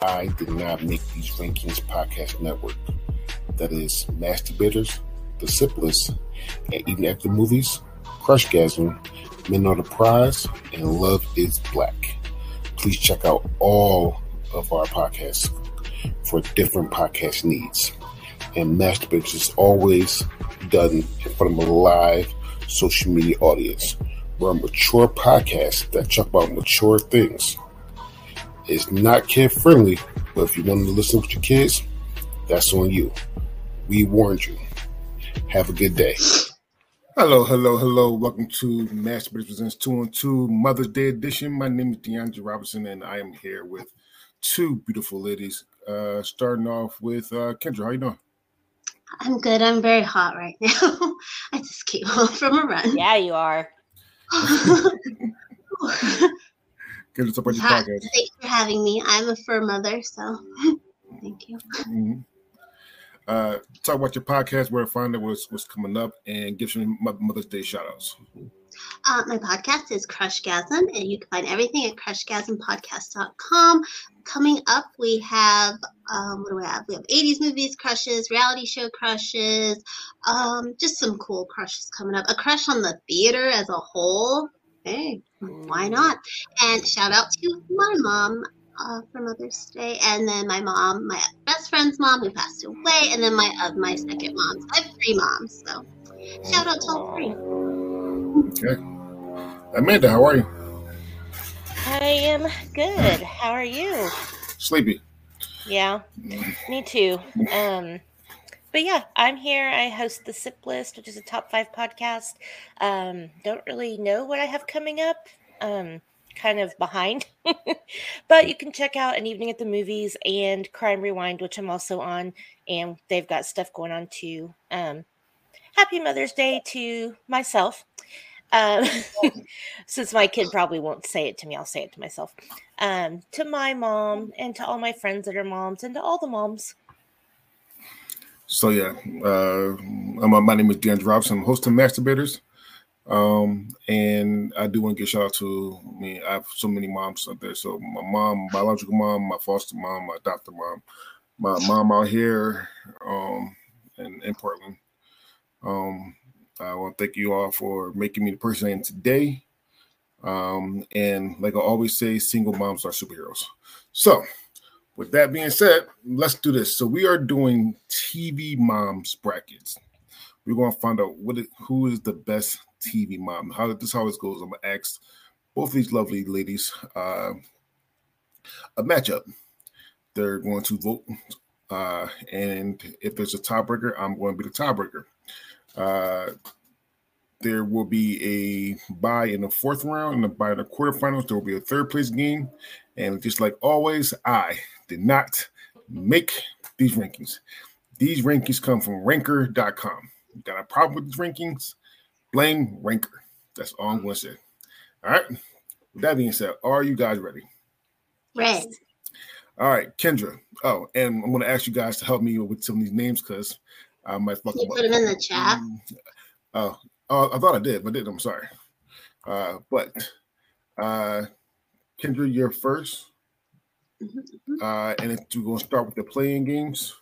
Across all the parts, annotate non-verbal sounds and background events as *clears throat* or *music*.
I did not make these rankings podcast network. That is Mass Debaters, The Sip List, and even after movies, Crushgasm, Men Are the Prize, and Love is Black. Please check out all of our podcasts for different podcast needs. And Mass Debaters is always done in front of a live social media audience. We're a mature podcast that talk about mature things. It's not kid friendly, but if you want to listen with your kids, that's on you. We warned you. Have a good day. Hello, hello, hello. Welcome to Mass Debaters Presents 2 on 2 Mother's Day edition. My name is DeAndre Robinson, and I am here with two beautiful ladies. Uh, starting off with uh, Kendra. How you doing? I'm good. I'm very hot right *laughs* now. I just came home from a run. Yeah, you are. *laughs* *laughs* Get us up on your Hot. podcast. Thanks for having me. I'm a fur mother, so *laughs* thank you. Mhm. Uh, talk about your podcast, where to find it, what's, what's coming up, and give some Mother's Day shout outs. Uh, my podcast is Crushgasm, and you can find everything at crushgasmpodcast.com. Coming up, we have um, what do we have? We have 80s movies crushes, reality show crushes, um, just some cool crushes coming up. A crush on the theater as a whole. Hey, why not? And shout out to my mom uh, for Mother's Day, and then my mom, my best friend's mom who passed away, and then my uh, my second mom. So I have three moms, so shout out to all three. Okay. Amanda, how are you? I am good. How are you? Sleepy. Yeah, me too. Um, but yeah, I'm here. I host the Sip List, which is a top five podcast. Um, don't really know what I have coming up. Um, kind of behind, *laughs* but you can check out an evening at the movies and Crime Rewind, which I'm also on, and they've got stuff going on too. Um, happy Mother's Day to myself. Um, *laughs* since my kid probably won't say it to me, I'll say it to myself. Um, to my mom and to all my friends that are moms and to all the moms. So yeah, uh, my name is DeAndre Robinson. I'm hosting Mass Debaters, um, and I do want to give shout out to I mean I have so many moms out there. So my mom, biological mom, my foster mom, my adopted mom, my mom out here, um, in, in Portland. Um, I want to thank you all for making me the person I am today. Um, and like I always say, single moms are superheroes. So with that being said, let's do this. So we are doing TV moms brackets. We're going to find out what it, who is the best TV mom. How this it goes. I'm gonna ask both of these lovely ladies uh, a matchup. They're going to vote, uh, and if there's a tiebreaker, I'm going to be the tiebreaker. Uh, there will be a bye in the fourth round and a bye in the quarterfinals. There will be a third place game, and just like always, I did not make these rankings. These rankings come from ranker.com. You got a problem with these rankings? Blame Ranker. That's all I'm going to say. All right. With that being said, are you guys ready? Red. All right, Kendra. Oh, and I'm going to ask you guys to help me with some of these names because I might fuck Can you them put up. them in the chat? Mm, oh, oh, I thought I did, but didn't. I'm sorry. Uh, but uh, Kendra, you're first. Mhm. Uh, and if we're going to start with the playing games,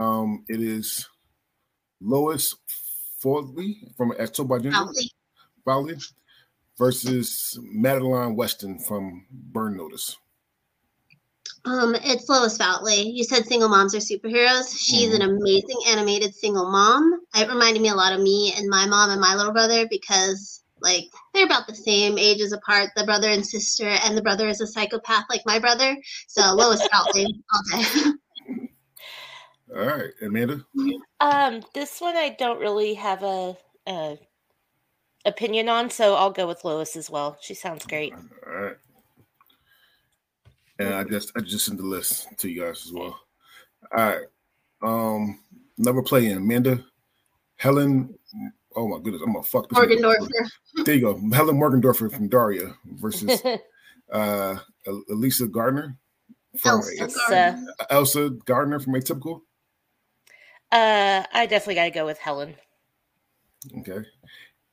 um, it is Lois Foutley from Probably. Valley versus Madeline Weston from Burn Notice. Um, it's Lois Foutley. You said single moms are superheroes. She's an amazing animated single mom. It reminded me a lot of me and my mom and my little brother because like they're about the same ages apart, the brother and sister, and the brother is a psychopath like my brother. So Lois Foutley all day. All right, Amanda. Um, this one I don't really have a, a opinion on, so I'll go with Lois as well. She sounds great. All right. And I just I just sent the list to you guys as well. All right. Um, number playing Amanda, Helen. Oh my goodness, I'm gonna fuck this. Morgan. Dorfer. There you go, Helen Morgendorffer from Daria versus *laughs* uh Elisa Gardner from Elsa It's, Gardner. Elsa Gardner from Atypical. uh, I definitely got to go with Helen. Okay,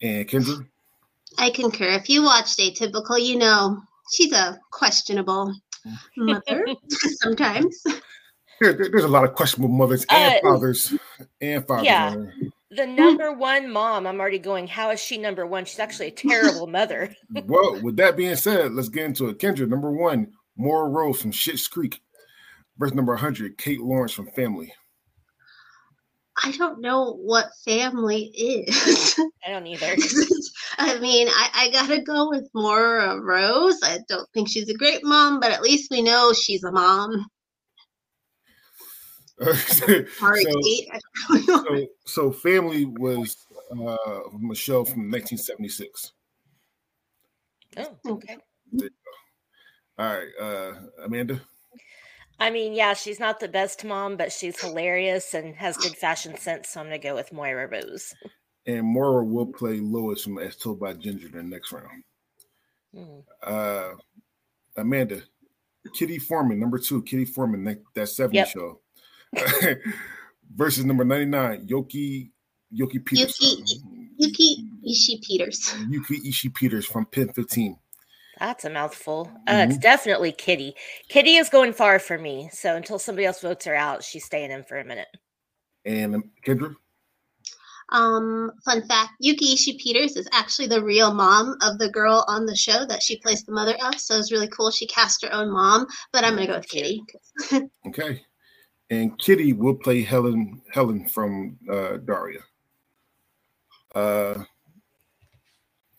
and Kendra. I concur. If you watched Atypical, you know she's a questionable mother *laughs* sometimes. There, there- there's a lot of questionable mothers and Uh, fathers and fathers. yeah. The number one mom, I'm already going, how is she number one? She's actually a terrible mother. *laughs* well, with that being said, let's get into it. Kendra, number one, Moira Rose from Schitt's Creek. Verse number 100, Kate Lawrence from Family. I don't know what family is. I don't either. *laughs* I mean, I, I gotta go with Moira Rose. I don't think she's a great mom, but at least we know she's a mom. *laughs* Sorry, so, Kate. I don't know. so, so Family was uh, Michelle from 1976. Oh, okay. All right, uh, Amanda. I mean, yeah, she's not the best mom, but she's hilarious and has good fashion sense. So I'm going to go with Moira Rose. And Moira will play Lois from As Told by Ginger in the next round. Mm. Uh, Amanda, Kitty Forman, number two, Kitty Forman, that, that 70 Yep. show. *laughs* Versus number 99, Yoki Yoki Peters. *laughs* Yuki Ishii Peters. Yuki Ishii Peters from PEN15. That's a mouthful. Uh, It's definitely Kitty. Kitty is going far for me. So until somebody else votes her out, she's staying in for a minute. And um, Kendra, Um, fun fact: Yuki Ishii Peters is actually the real mom of the girl on the show that she plays the mother of. So it's really cool. She cast her own mom, but I'm gonna go with Kitty. *laughs* okay. And Kitty will play Helen Helen from uh, Daria. Uh,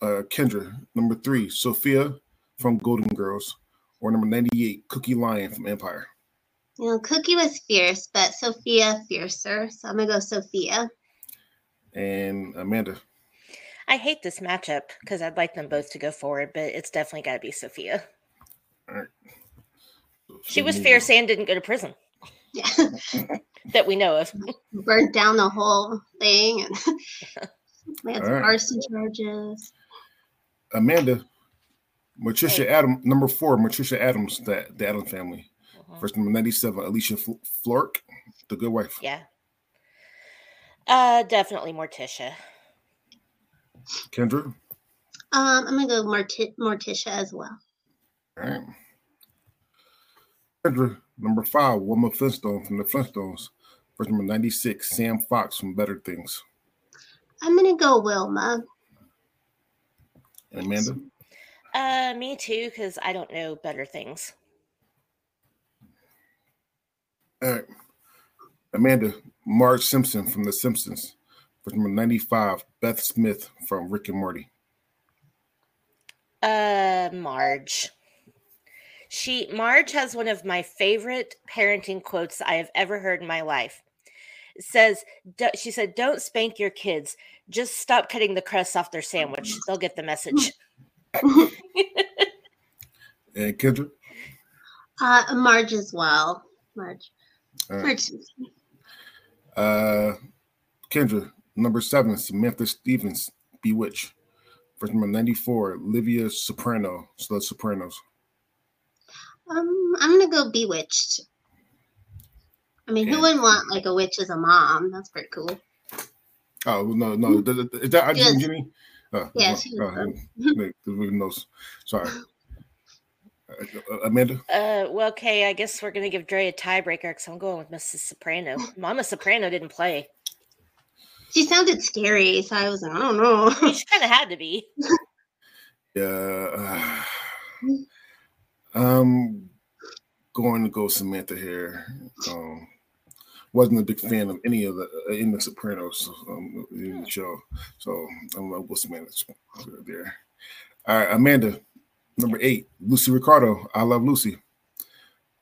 uh, Kendra, number three, Sophia from Golden Girls, or number 98, Cookie Lyon from Empire. You know, Cookie was fierce, but Sophia fiercer. So I'm gonna go Sophia. And Amanda. I hate this matchup because I'd like them both to go forward, but it's definitely got to be Sophia. All right, She was fierce and didn't go to prison Yeah, *laughs* that we know of. *laughs* burnt down the whole thing, and *laughs* we had some All right. arson charges. Amanda, Morticia Adam, number four, Morticia Addams, the, the Addams family. Mhm. First number 97, Alicia Fl- Florrick, the good wife. Yeah. Uh, definitely Morticia. Kendra. Um, I'm gonna go Morti- Morticia as well. All right. Kendra, number five, Wilma Flintstone from the Flintstones. First number 96, Sam Fox from Better Things. I'm gonna go Wilma. And Amanda. Uh, me too, because I don't know better things. All right. Amanda, Marge Simpson from The Simpsons. First number 95, Beth Smith from Rick and Morty. Uh, Marge. She Marge has one of my favorite parenting quotes I have ever heard in my life. It says, "She said, don't spank your kids. Just stop cutting the crust off their sandwich. They'll get the message." *laughs* And Kendra. Uh, Marge as well. Marge. All right. Marge. Uh, Kendra, number seven, Samantha Stevens, Bewitch. First number 94, Olivia Soprano, so the Sopranos. Um, I'm gonna go Bewitched. I mean, Yeah. who wouldn't want like a witch as a mom? That's pretty cool. Oh, no, no. Is that. Jimmy? Uh, Yes, no, he was uh, *laughs* knows. Sorry. Uh, Amanda? Uh, well, okay, I guess we're gonna give Dre a tiebreaker because I'm going with Mrs. Soprano. *laughs* Mama Soprano didn't play. She sounded scary, so I was like, I don't know. I *laughs* mean, she kind of had to be. *laughs* Yeah. Uh, I'm going to go Samantha here. Um, wasn't a big fan of any of the uh, in the Sopranos um, in the show, so I'm going to go Samantha there. All right, Amanda, number eight, Lucy Ricardo. I love Lucy.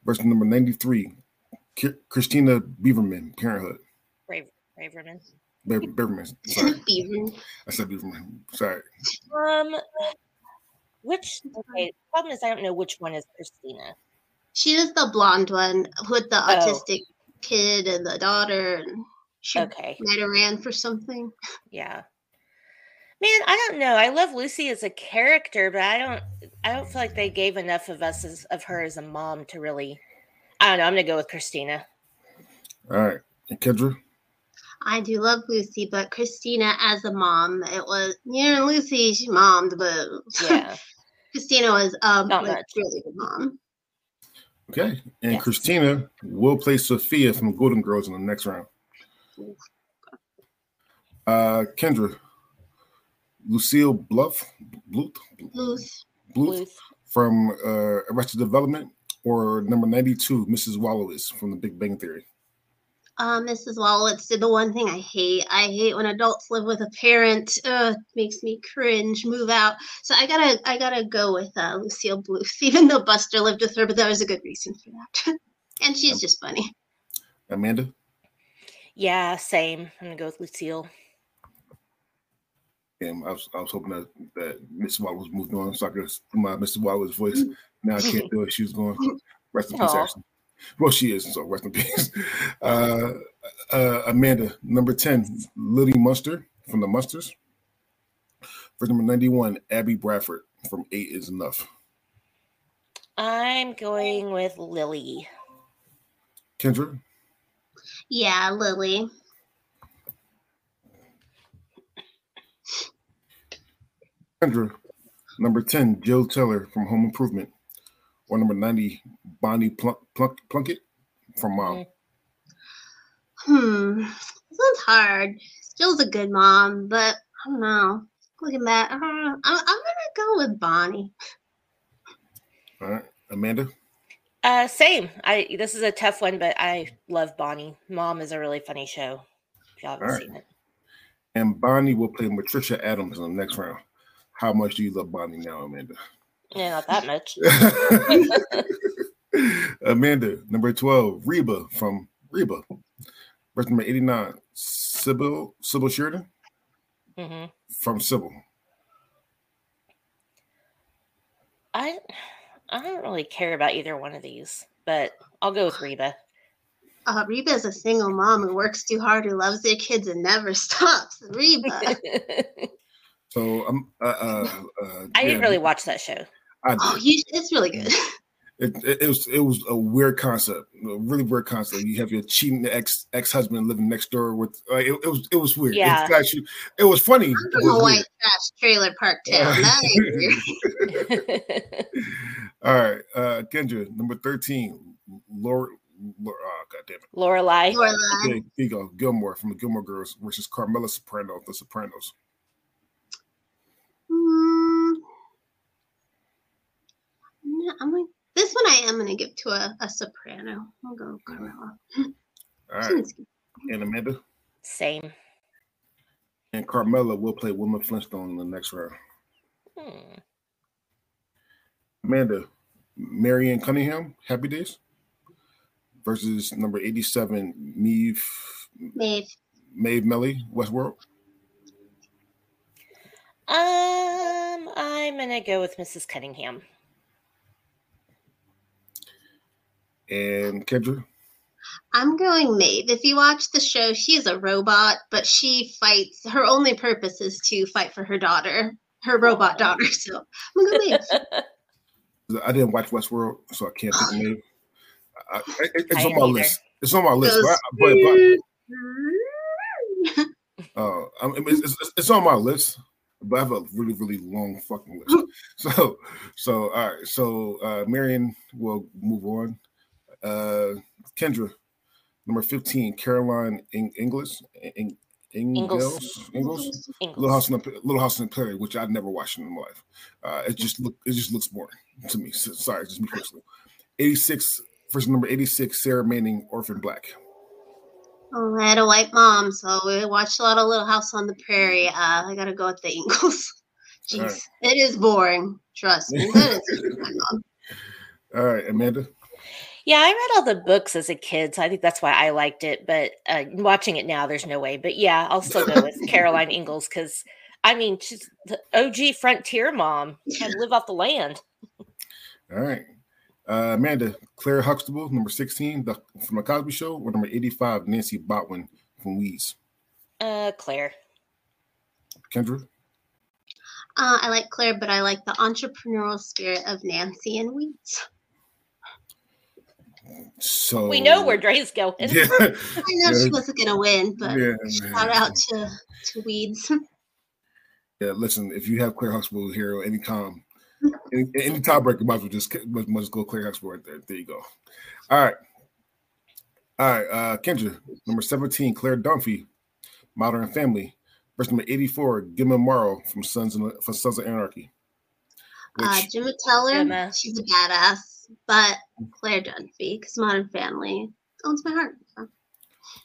Verse number ninety-three, Ki- Christina Beaverman, Parenthood. Brave, Braverman. Beaver, Beaverman. *laughs* Sorry, Beaver. I said Beaverman. Sorry. Um, which okay? the Problem is, I don't know which one is Christina. She was the blonde one with the Oh. autistic kid and the daughter, and she Okay, might have ran for something. yeah. Man, I don't know. I love Lucy as a character, but I don't. I don't feel like they gave enough of us as, of her as a mom to really. I don't know. I'm gonna go with Christina. All right, and Kendra. I do love Lucy, but Christina as a mom, it was you know Lucy she mommed, but Yeah. *laughs* Christina was um Not like much. really good mom. Okay. And Yes. Christina will play Sophia from Golden Girls in the next round. Uh, Kendra, Lucille Bluff, Bluth, Bluth. Bluth Bluth. from uh, Arrested Development, or number 92, Mrs. Wolowitz from The Big Bang Theory. Uh, Mrs. Wolowitz did the one thing I hate. I hate when adults live with a parent. Uh, makes me cringe. Move out. So I gotta, I gotta go with uh, Lucille Bluth, *laughs* even though Buster lived with her. But there was a good reason for that, *laughs* and she's just funny. Amanda, Yeah, same. I'm gonna go with Lucille. And I was, I was hoping that, that Mrs. Wolowitz moved on so I could do my Mr. Wolowitz voice. Now I can't do it. She was going. Rest in peace, Aw. actually. Well, she is, so rest in peace. *laughs* Uh, uh, Amanda, number 10, Lily Munster from the Munsters. For number 91, Abby Bradford from Eight is Enough. I'm going with Lily. Kendra, Yeah, Lily. Kendra, number 10, Jill Taylor from Home Improvement. Or number 90, Bonnie Plunk, Plunk, Plunkett from Mom. Mm. Hmm, this one's hard. Jill's a good mom, but I don't know. Looking back, I don't know. I'm, I'm gonna go with Bonnie. All right. Amanda, Uh, same. I this is a tough one, but I love Bonnie. Mom is a really funny show. If y'all haven't Alright. seen it. and Bonnie will play Patricia Addams in the next round. How much do you love Bonnie now, Amanda? Yeah, not that much. *laughs* Amanda, number 12, Reba from Reba. Verse number 89, Cybill, Cybill Sheridan hmm from Cybill. I I don't really care about either one of these, but I'll go with Reba. Uh, is a single mom who works too hard, who loves their kids and never *laughs* stops. Reba. *laughs* So um, uh, uh, uh, I didn't really watch that show. I oh, you, it's really good. *laughs* It, it, it was it was a weird concept, a really weird concept. You have your cheating ex ex husband living next door with like it, it was it was weird. Yeah. It's actually it was funny. I'm from a white trash trailer park town. That ain't *laughs* weird. *laughs* All right, uh, Kendra, number thirteen, Laura. Laura oh, God damn it. Lorelai. Lorelai. Okay, here you go. Gilmore from the Gilmore Girls versus Carmela Soprano of The Sopranos. No, I'm like this one. I am gonna give to a, a soprano. I'll go Carmela. All right, and Amanda Same. and Carmela will play Wilma Flintstone in the next round. Hmm. Amanda, Marianne Cunningham, Happy Days versus number eighty-seven, Maeve Maeve. Maeve Millay, Westworld. Um, I'm gonna go with Mrs. Cunningham. And Kendra, I'm going Maeve. If you watch the show, she is a robot, but she fights. Her only purpose is to fight for her daughter, her robot daughter. *laughs* So I'm gonna go Maeve. I didn't watch Westworld, so I can't pick Maeve. I, I, it- it's I on my either. list. It's on my list, Goes- but, but, but *laughs* Uh, I mean, it's, it's, it's on my list, but I have a really, really long fucking list. *laughs* So, so all right. So, uh, Marion will move on. Uh, Kendra, number fifteen, Caroline Eng- Inglis, Eng- Ingles, Ingles, Little House on the Little House on the Prairie, which I've never watched in my life. Uh, it just look, it just looks boring to me. So, sorry, just me personally. Eighty six, versus number eighty six, Sarah Manning, Orphan Black. Oh, I had a white mom, so we watched a lot of Little House on the Prairie. Uh, I gotta go with the Ingles. *laughs* Jeez, Alright. it is boring. Trust me. That is my *laughs* mom. All right, Amanda. Yeah, I read all the books as a kid, so I think that's why I liked it. But uh, watching it now, there's no way. But yeah, I'll still go with Caroline *laughs* Ingalls because I mean, she's the OG frontier mom. Had to live off the land. All right. Uh, Amanda, Claire Huxtable, number 16, the, from The Cosby Show, or number 85, Nancy Botwin from Weeds. Uh, Claire. Kendra? Uh, I like Claire, but I like the entrepreneurial spirit of Nancy and Weeds. So We know where Dre's going. Yeah. *laughs* I know *laughs* Yeah. she wasn't gonna win, but yeah. shout out to to Weeds. Yeah, listen, if you have Claire Huxtable here at any time *laughs* any, any tiebreaker might as well just must, must go Claire Huxtable right there. There you go. All right. All right, uh Kendra, number 17, Claire Dunphy, Modern Family. Verse number 84, Gemma Morrow from Sons of, from Sons of Anarchy. uh, Which, Gemma Teller, Gemma. she's a badass, but Claire Dunphy, because Modern Family owns my heart. So.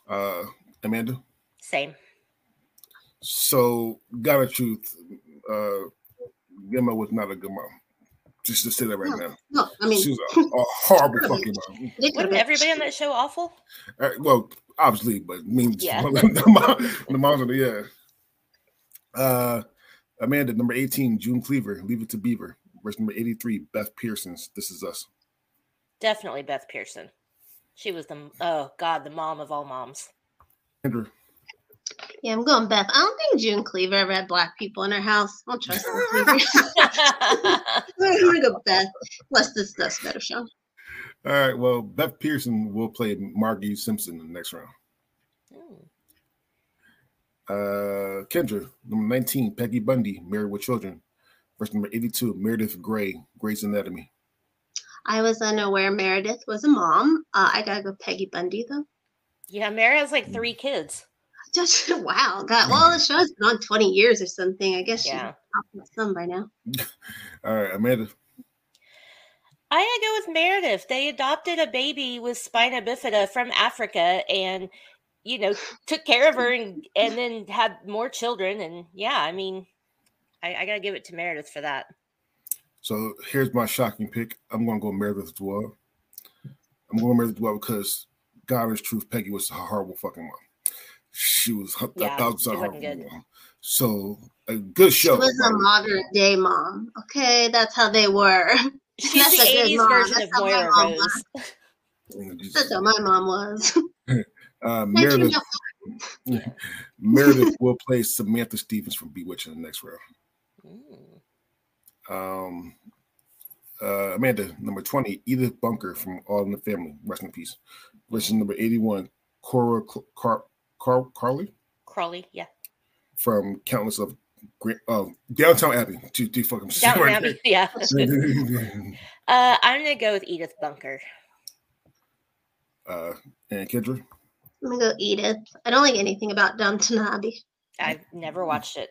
uh Amanda. Same. So, got a truth, uh Gemma was not a good mom. Just to say that right now. No, I mean, She was a, *laughs* a horrible fucking mom. Wasn't everybody on that show awful? Uh, well, obviously, but I mean, Yeah. *laughs* the, mom, the moms are the yeah. Uh, Amanda, number 18, June Cleaver, Leave It to Beaver. Verse number 83, Beth Pearson's This Is Us. Definitely Beth Pearson. She was the oh god, the mom of all moms. Kendra, Yeah, I'm going Beth. I don't think June Cleaver ever had black people in her house. I don't trust June Cleaver. *laughs* *laughs* I'm gonna go Beth. Plus, this that's better show. all right, well, Beth Pearson will play Margie Simpson in the next round. Hmm. Uh, Kendra, number 19, Peggy Bundy, Married with Children. Verse number 82, Meredith Grey, Grey's Anatomy. I was unaware Meredith was a mom. Uh, I gotta go Peggy Bundy though. Yeah, Mary has like three kids. Just *laughs* wow, God. Well, the show's been on 20 years or something. I guess she's Yeah. yeah. some by now. *laughs* All right, Amanda, I gotta go with Meredith. They adopted a baby with spina bifida from Africa and you know, took care of her and and then had more children and yeah, I mean I, I gotta give it to Meredith for that. So here's my shocking pick. I'm going to go Meredith as well. I'm going Meredith as well because God is truth. Peggy was a horrible fucking mom. She was a Yeah, thousand she percent wasn't horrible good. mom. So a good show. She was a by modern day mom. Okay, that's how they were. *laughs* She's That's the a good 80s mom. version That's of how my Moira mom Rose. was. You know, just- That's how my mom was. *laughs* uh, Meredith. *laughs* Meredith will play Samantha Stevens from Bewitched in the next round. Mm. Um, uh, Amanda, number 20, Edith Bunker from All in the Family, rest in peace. Versus number 81, Cora Cl- Car- Car- Carly Crawley, yeah. from Countless of Great, oh, Downtown Abbey. Two, two fucking *laughs* Downton right Abbey, yeah. *laughs* Uh, I'm gonna go with Edith Bunker. uh, and Kendra, I'm gonna go Edith. I don't like anything about Downtown Abbey. I've never watched it.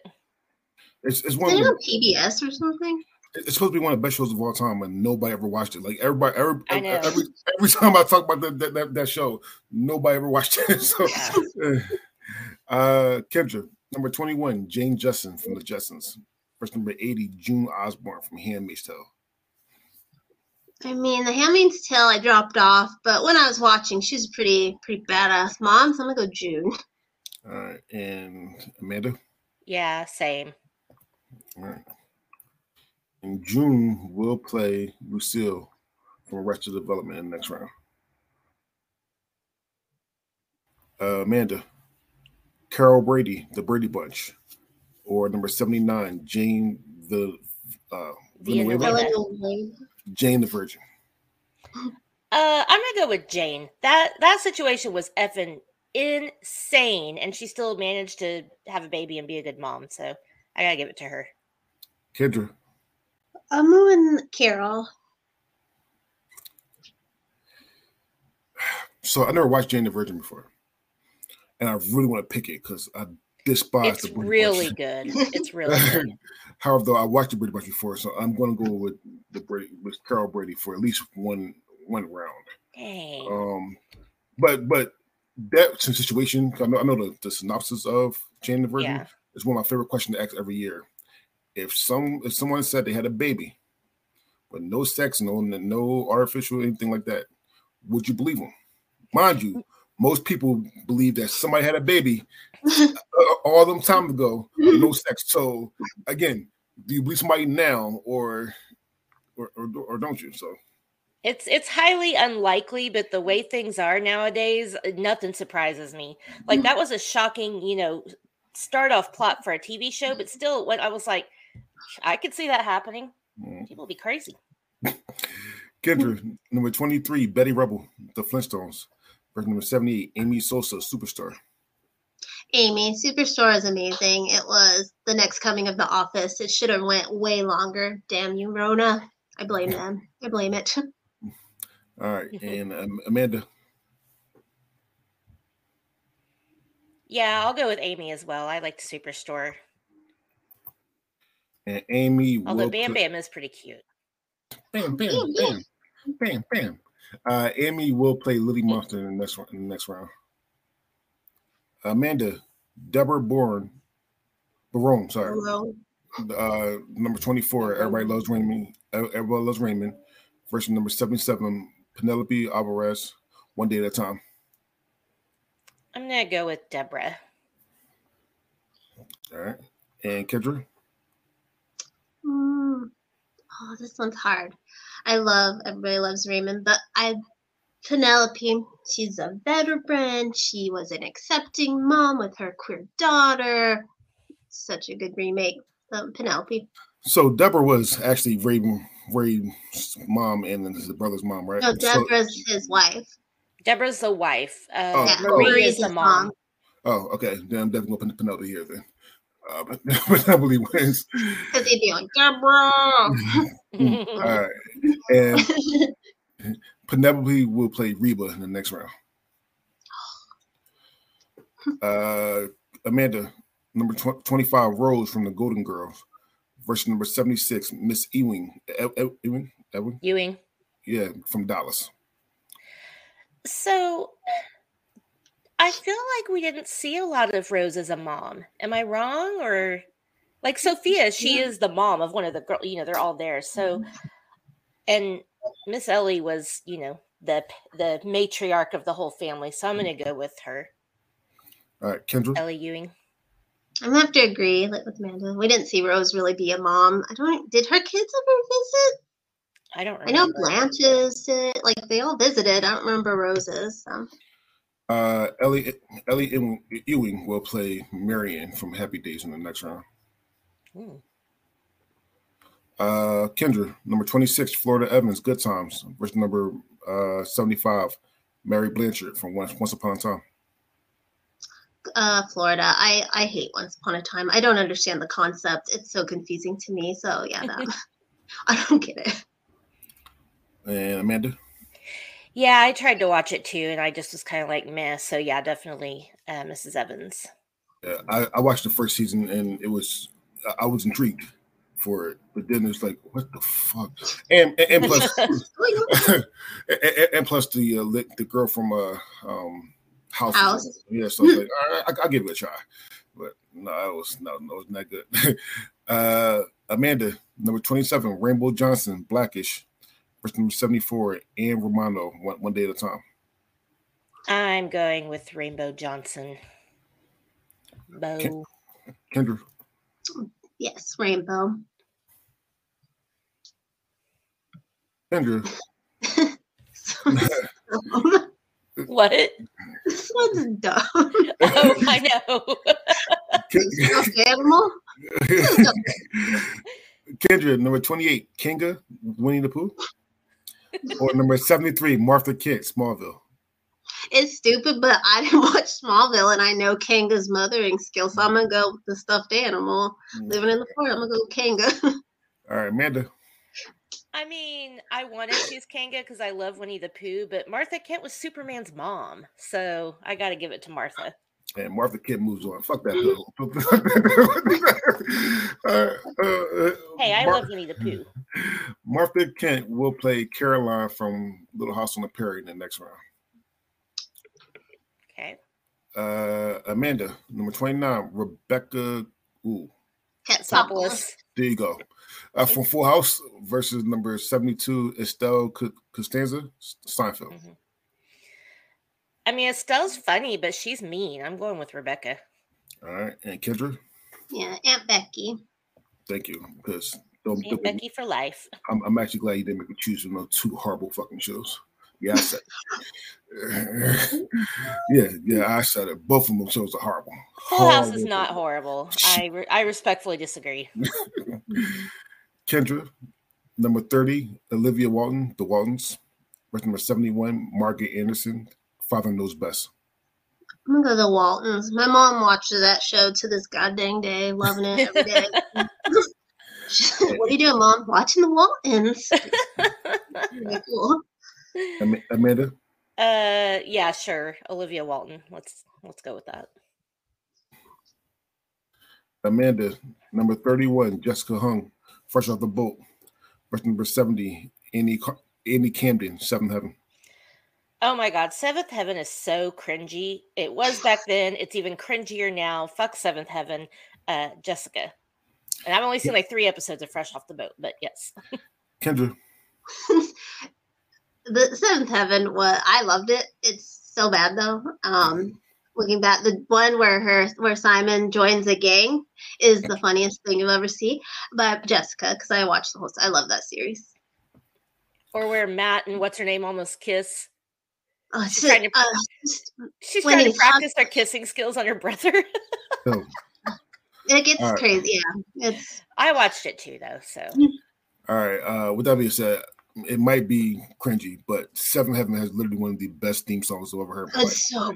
It's, it's Is one it of the, on PBS or something? it's supposed to be one of the best shows of all time, and nobody ever watched it. Like everybody, every, every every *laughs* time I talk about that that, that, that show, nobody ever watched it. *laughs* So, *laughs* uh, Kendra, number twenty-one, Jane Jetson from the Jetsons. First number eighty, June Osborne from Handmaid's Tale. I mean, The Handmaid's Tale I dropped off, but when I was watching, she's a pretty pretty badass mom. So I'm gonna go June. All right, and Amanda. Yeah, same. Right. And June will play Lucille from Arrested Development in the next round. Uh, Amanda, Carol Brady, The Brady Bunch, or number 79, Jane the uh. Villanueva? Jane the Virgin. Uh, I'm gonna go with Jane. That that situation was effing insane, and she still managed to have a baby and be a good mom. So I gotta give it to her. Kendra, I'm moving Carol. so I never watched Jane the Virgin before, and I really want to pick it because I despise It's the Brady really Bunch. good. *laughs* It's really good. *laughs* However, though I watched the Brady Bunch before, so I'm going to go with the Brady with Carol Brady for at least one one round. Dang. Um, but but that situation, I know, I know the, the synopsis of Jane the Virgin Yeah. is one of my favorite questions to ask every year. If some if someone said they had a baby, but no sex, no no artificial anything like that, would you believe them? Mind you, most people believe that somebody had a baby uh, all them time ago, no sex. So again, do you believe somebody now or or or, or don't you? So It's it's highly unlikely, but the way things are nowadays, nothing surprises me. Like that was a shocking, you know, start off plot for a TV show, but still, what I was like, I could see that happening. mm. People would be crazy. *laughs* Kendra, number 23, Betty Rubble, The Flintstones. Verse number 78, Amy Sosa, Superstore. Amy, Superstore is amazing. It was the next coming of The Office. It should have went way longer. Damn you, Rona. I blame *laughs* them. I blame it. *laughs* All right, and um, Amanda. Yeah, I'll go with Amy as well. I like Superstore. And Amy. Although Bam Bam is pretty cute. Bam, bam, bam, bam, bam. Uh, Amy will play Lily Munster in the next in the next round. Amanda, Deborah Bourne, Barone, sorry. Uh, number 24, Everybody Loves Raymond. Everybody Loves Raymond. Version number 77, Penelope Alvarez, One Day at a Time. I'm going to go with Deborah. All right. And Kendra? Mm. Oh, this one's hard. I love Everybody Loves Raymond, but I Penelope, she's a veteran. She was an accepting mom with her queer daughter. Such a good remake. Um, Penelope. So Deborah was actually Ray, Ray's mom and his brother's mom, right? No, Deborah's so, his wife. Deborah's the wife. Uh, oh, yeah, Marie is the mom. mom. Oh, okay. Then I'm definitely gonna put Penelope here then. Uh, *laughs* but Penelope wins. Because he'd be like, Deborah. *laughs* All right. And Penelope will play Reba in the next round. Uh, Amanda, number tw- 25, Rose from the Golden Girls, versus number 76, Miss Ewing. E- Ewing? Ewing? Ewing. Yeah, from Dallas. So I feel like we didn't see a lot of Rose as a mom. Am I wrong? Or like Sophia, she is the mom of one of the girls, you know, they're all there. So, mm-hmm. and Miss Ellie was, you know, the the matriarch of the whole family. So I'm going to go with her. All right, Kendra. Ellie Ewing. I'm gonna have to agree with Amanda. We didn't see Rose really be a mom. I don't. Did her kids ever visit? I don't. Remember. I know Blanche's did. Like they all visited. I don't remember Rose's. So. Uh, Ellie Ellie Ewing will play Marion from Happy Days in the next round. Ooh. Uh, Kendra, number 26, Florida Evans, Good Times, versus number uh, 75, Mary Blanchard from Once, Once Upon a Time. Uh, Florida. I, I hate Once Upon a Time. I don't understand the concept. It's so confusing to me. So, yeah, that, *laughs* *laughs* I don't get it. And Amanda? Yeah, I tried to watch it too, and I just was kind of like meh. So, yeah, definitely uh, Mrs. Evans. Yeah, I, I watched the first season and it was, I was intrigued for it, but then it's like, what the fuck? And and, and plus, *laughs* and, and, plus the uh, the girl from uh um House, House. yeah. So like, all right, I, will give it a try, but no, it was no, no, it's not good. *laughs* uh, Amanda, number twenty seven, Rainbow Johnson, Blackish, versus number seventy four, Ann Romano, one, one day at a time. I'm going with Rainbow Johnson. Bo. Kendra. Yes, Rainbow. Kendra. *laughs* *laughs* what? This one's dumb. *laughs* Oh, I know. animal. Kendra, number 28, Kanga, Winnie the Pooh. *laughs* or number 73, Martha Kent, Smallville. It's stupid, but I didn't *laughs* watch Smallville and I know Kanga's mothering skills, so I'm gonna go with the stuffed animal mm. living in the forest. I'm gonna go with Kanga. *laughs* All right, Amanda. I mean, I want to choose Kanga because I love Winnie the Pooh, but Martha Kent was Superman's mom, so I got to give it to Martha. And Martha Kent moves on. Fuck that. *laughs* uh, uh, hey, I Mar- love Winnie the Pooh. *laughs* Martha Kent will play Caroline from Little House on the Prairie in the next round. Okay. Uh, Amanda, number 29, Rebecca. Ooh. Katsopolis. There you go uh, from Full House versus number 72, Estelle Costanza, Seinfeld. Mm-hmm. I mean, Estelle's funny, but she's mean. I'm going with Rebecca. All right. And Kendra? Yeah, Aunt Becky. Thank you. Because Aunt don't, Becky for life. I'm, I'm, actually glad you didn't make me choose from those two horrible fucking shows. Yeah, I said *laughs* yeah, yeah, I said it. Both of them shows are horrible. Full horrible. House is not horrible. I re- I respectfully disagree. *laughs* Kendra, number 30, Olivia Walton, The Waltons. Verse number 71, Margaret Anderson, Father Knows Best. I'm gonna go to the Waltons. My mom watches that show to this goddamn day, loving it every day. *laughs* *laughs* what are you doing, mom? Watching the Waltons. *laughs* Very cool. Amanda, Uh, yeah, sure. Olivia Walton. Let's let's go with that. Amanda, number 31, Jessica Huang, fresh off the boat. Verse number 70, Andy Ca- Annie Camden, Seventh Heaven. Oh my god, Seventh Heaven is so cringy. It was back then. It's even cringier now. Fuck Seventh Heaven, uh, Jessica. And I've only seen like three episodes of Fresh Off the Boat, but yes. *laughs* Kendra, *laughs* the Seventh Heaven was I loved it. It's so bad though. Um looking back the one where her where Simon joins a gang is the funniest thing you'll ever see. But Jessica, because I watched the whole I love that series. Or where Matt and what's her name almost kiss. Oh, She's it's trying to- uh, She's trying to practice her kissing skills on her brother. oh, *laughs* it gets All right. crazy. Yeah, it's I watched it too, though. So all right. Uh, with that being said, it might be cringy, but Seventh Heaven has literally one of the best theme songs I've ever heard. in my life. it's so Uh,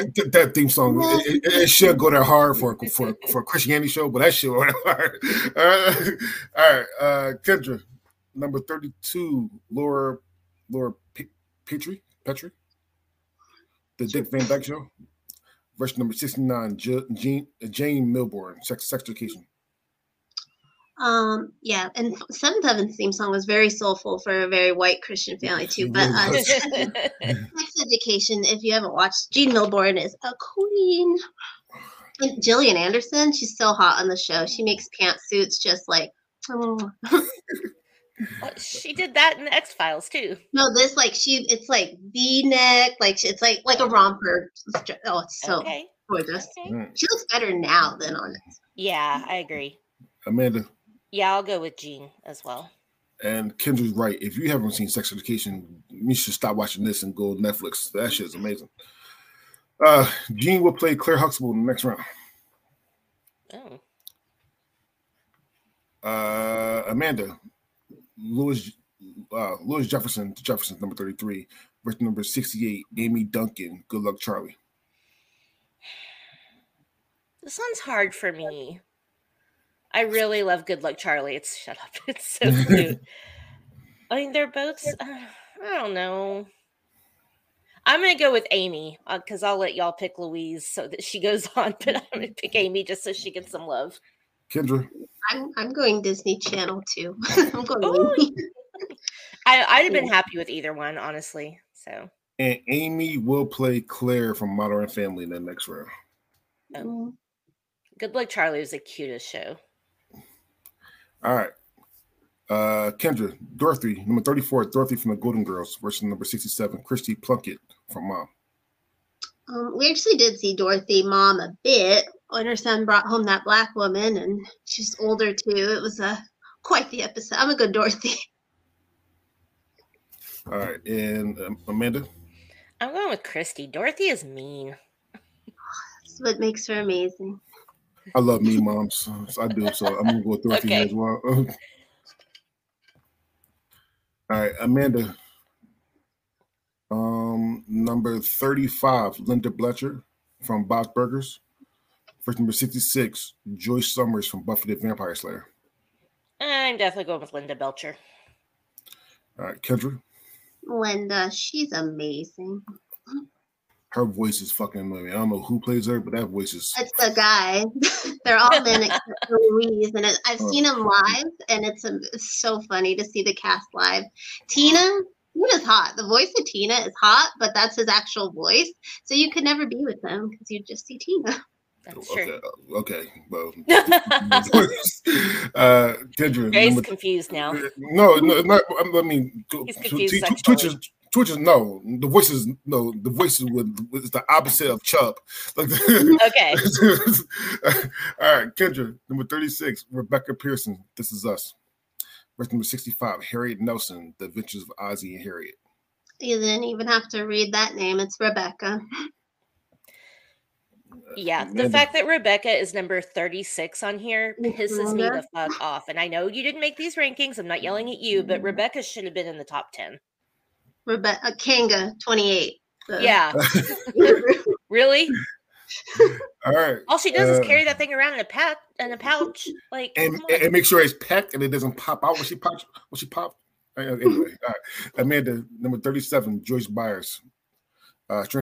good. th- that theme song it, it- it should go that hard for for for a Christianity show, but that shit went *laughs* hard. Uh, all right, uh, Kendra, number thirty-two, Laura Laura P- Petrie Petrie, the Dick Van Dyke Show. Verse number sixty-nine, J- Jane Jane Milburn, Sex Sex Education. Um, yeah, and Seventh Heaven's theme song was very soulful for a very white Christian family too. *laughs* But uh. *laughs* Sex Education, if you haven't watched, Jean Milburn is a queen. And Gillian Anderson, she's so hot on the show. She makes pantsuits just like. Oh. *laughs* Well, she did that in the X Files too. No, this like she, it's like V-neck, like it's like like a romper. Oh, it's so okay. gorgeous. okay. Mm. She looks better now than on it. Yeah, I agree. Amanda Yeah, I'll go with Jean as well. and Kendra's right. If you haven't seen Sex Education, you should stop watching this and go Netflix. That shit is amazing. Uh, Jean will play Claire Huxtable in the next round. Oh. Uh, Amanda, Louis, uh, Louis Jefferson, Jefferson, number 33, verse number 68, Amy Duncan, Good Luck Charlie. This one's hard for me. I really love Good Luck Charlie. It's *laughs* shut up. It's so *laughs* cute. I mean, they're both. Uh, *sighs* I don't know. I'm gonna go with Amy because I'll let y'all pick Louise so that she goes *laughs* on, but I'm gonna pick Amy just so she gets some love. Kendra, I'm I'm going Disney Channel too. *laughs* I'm going. Oh, I, I'd have been happy with either one, honestly. So and Amy will play Claire from Modern Family in the next round. Mm. Good Luck Charlie was the cutest show. All right. Uh, Kendra, Dorothy, number 34, Dorothy from the Golden Girls, versus number 67, Christy Plunkett from Mom. Um, we actually did see Dorothy mom a bit when her son brought home that black woman, and she's older too. It was a quite the episode. I'm a good Dorothy. *laughs* All right. And um, Amanda, I'm going with Christy. Dorothy is mean. That's what makes her amazing. I love me moms. So I do. So I'm going to go with Dorothy Okay. as well. *laughs* All right. Amanda, um, number 35, Linda Belcher from Bob's Burgers. Verse number 66, Joyce Summers from Buffy the Vampire Slayer. I'm definitely going with Linda Belcher. All right. Kendra, Linda, she's amazing. her voice is fucking amazing. I don't know who plays her, but that voice is. It's the guy. *laughs* They're all men except for Louise, and it, I've Oh. seen him live, and it's, a, it's so funny to see the cast live. Tina, Tina's hot. The voice of Tina is hot, but that's his actual voice. So you could never be with them because you'd just see Tina. That's Okay. true. Okay. Well, *laughs* *laughs* uh, Kendra, Jay's number confused now. No, no, not. I mean, He's confused. Twitch is Twitch is no. The voices no. The voices is with is the opposite of Chubb. Like, *laughs* Okay. all right, Kendra, number thirty six, Rebecca Pearson. This is us. Verse number sixty five, Harriet Nelson, The Adventures of Ozzie and Harriet. You didn't even have to read that name. It's Rebecca. Yeah, the Amanda. fact that Rebecca is number 36 on here pisses me the fuck off. And I know you didn't make these rankings. I'm not yelling at you, but Rebecca should have been in the top 10. Rebecca Kanga, 28. the- Yeah. *laughs* really? All right. All she does Uh, is carry that thing around in a pat in a pouch. *laughs* Like, and, come and make sure it's packed and it doesn't pop out when she pops when she pop. Uh, Anyway, all right. Amanda, number 37, Joyce Byers. Uh, strength-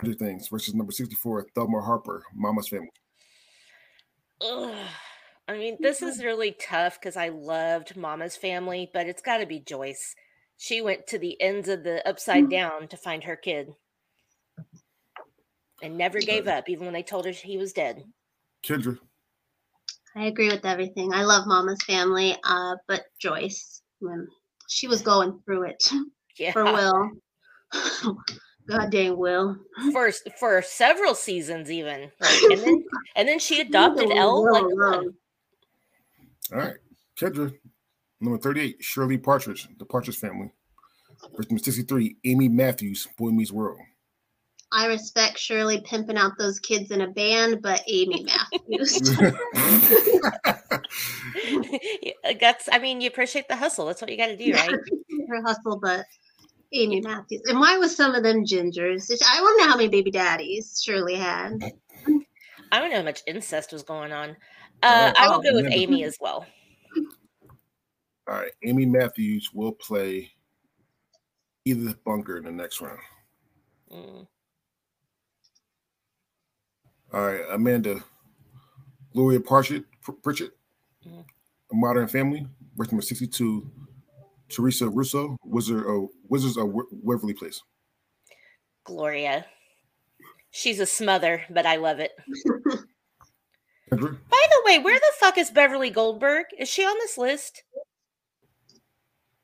Stranger Things versus number 64, Thelma Harper, Mama's Family. Ugh. I mean, this is really tough because I loved Mama's family, but it's got to be Joyce. She went to the ends of the upside down to find her kid and never gave up, even when they told her he was dead. Kendra, I agree with everything. I love Mama's family, uh, but Joyce, when she was going through it *laughs* Yeah. for Will. *laughs* God dang Will. for for several seasons even *laughs* like, and then and then she adopted Elle Will like uh. come on. all right. Kendra, number 38, Shirley Partridge, The Partridge Family. Versus number 63, Amy Matthews, Boy Meets World. I respect Shirley pimping out those kids in a band, but Amy Matthews. *laughs* *laughs* That's i mean you appreciate the hustle that's what you got to do right her hustle, but Amy Matthews. And why was some of them gingers? I wonder how many baby daddies Shirley had. i don't know how much incest was going on uh, i will go with amy as well All right. Amy Matthews will play Edith Bunker in the next round. Mm. All right. Amanda, Gloria Pritchett, Pritchett. A Modern Family, versus number 62, Teresa Russo, Wizard of Wizards of Wa- Waverly Place. gloria she's a smother but i love it *laughs* by the way where the fuck is beverly goldberg is she on this list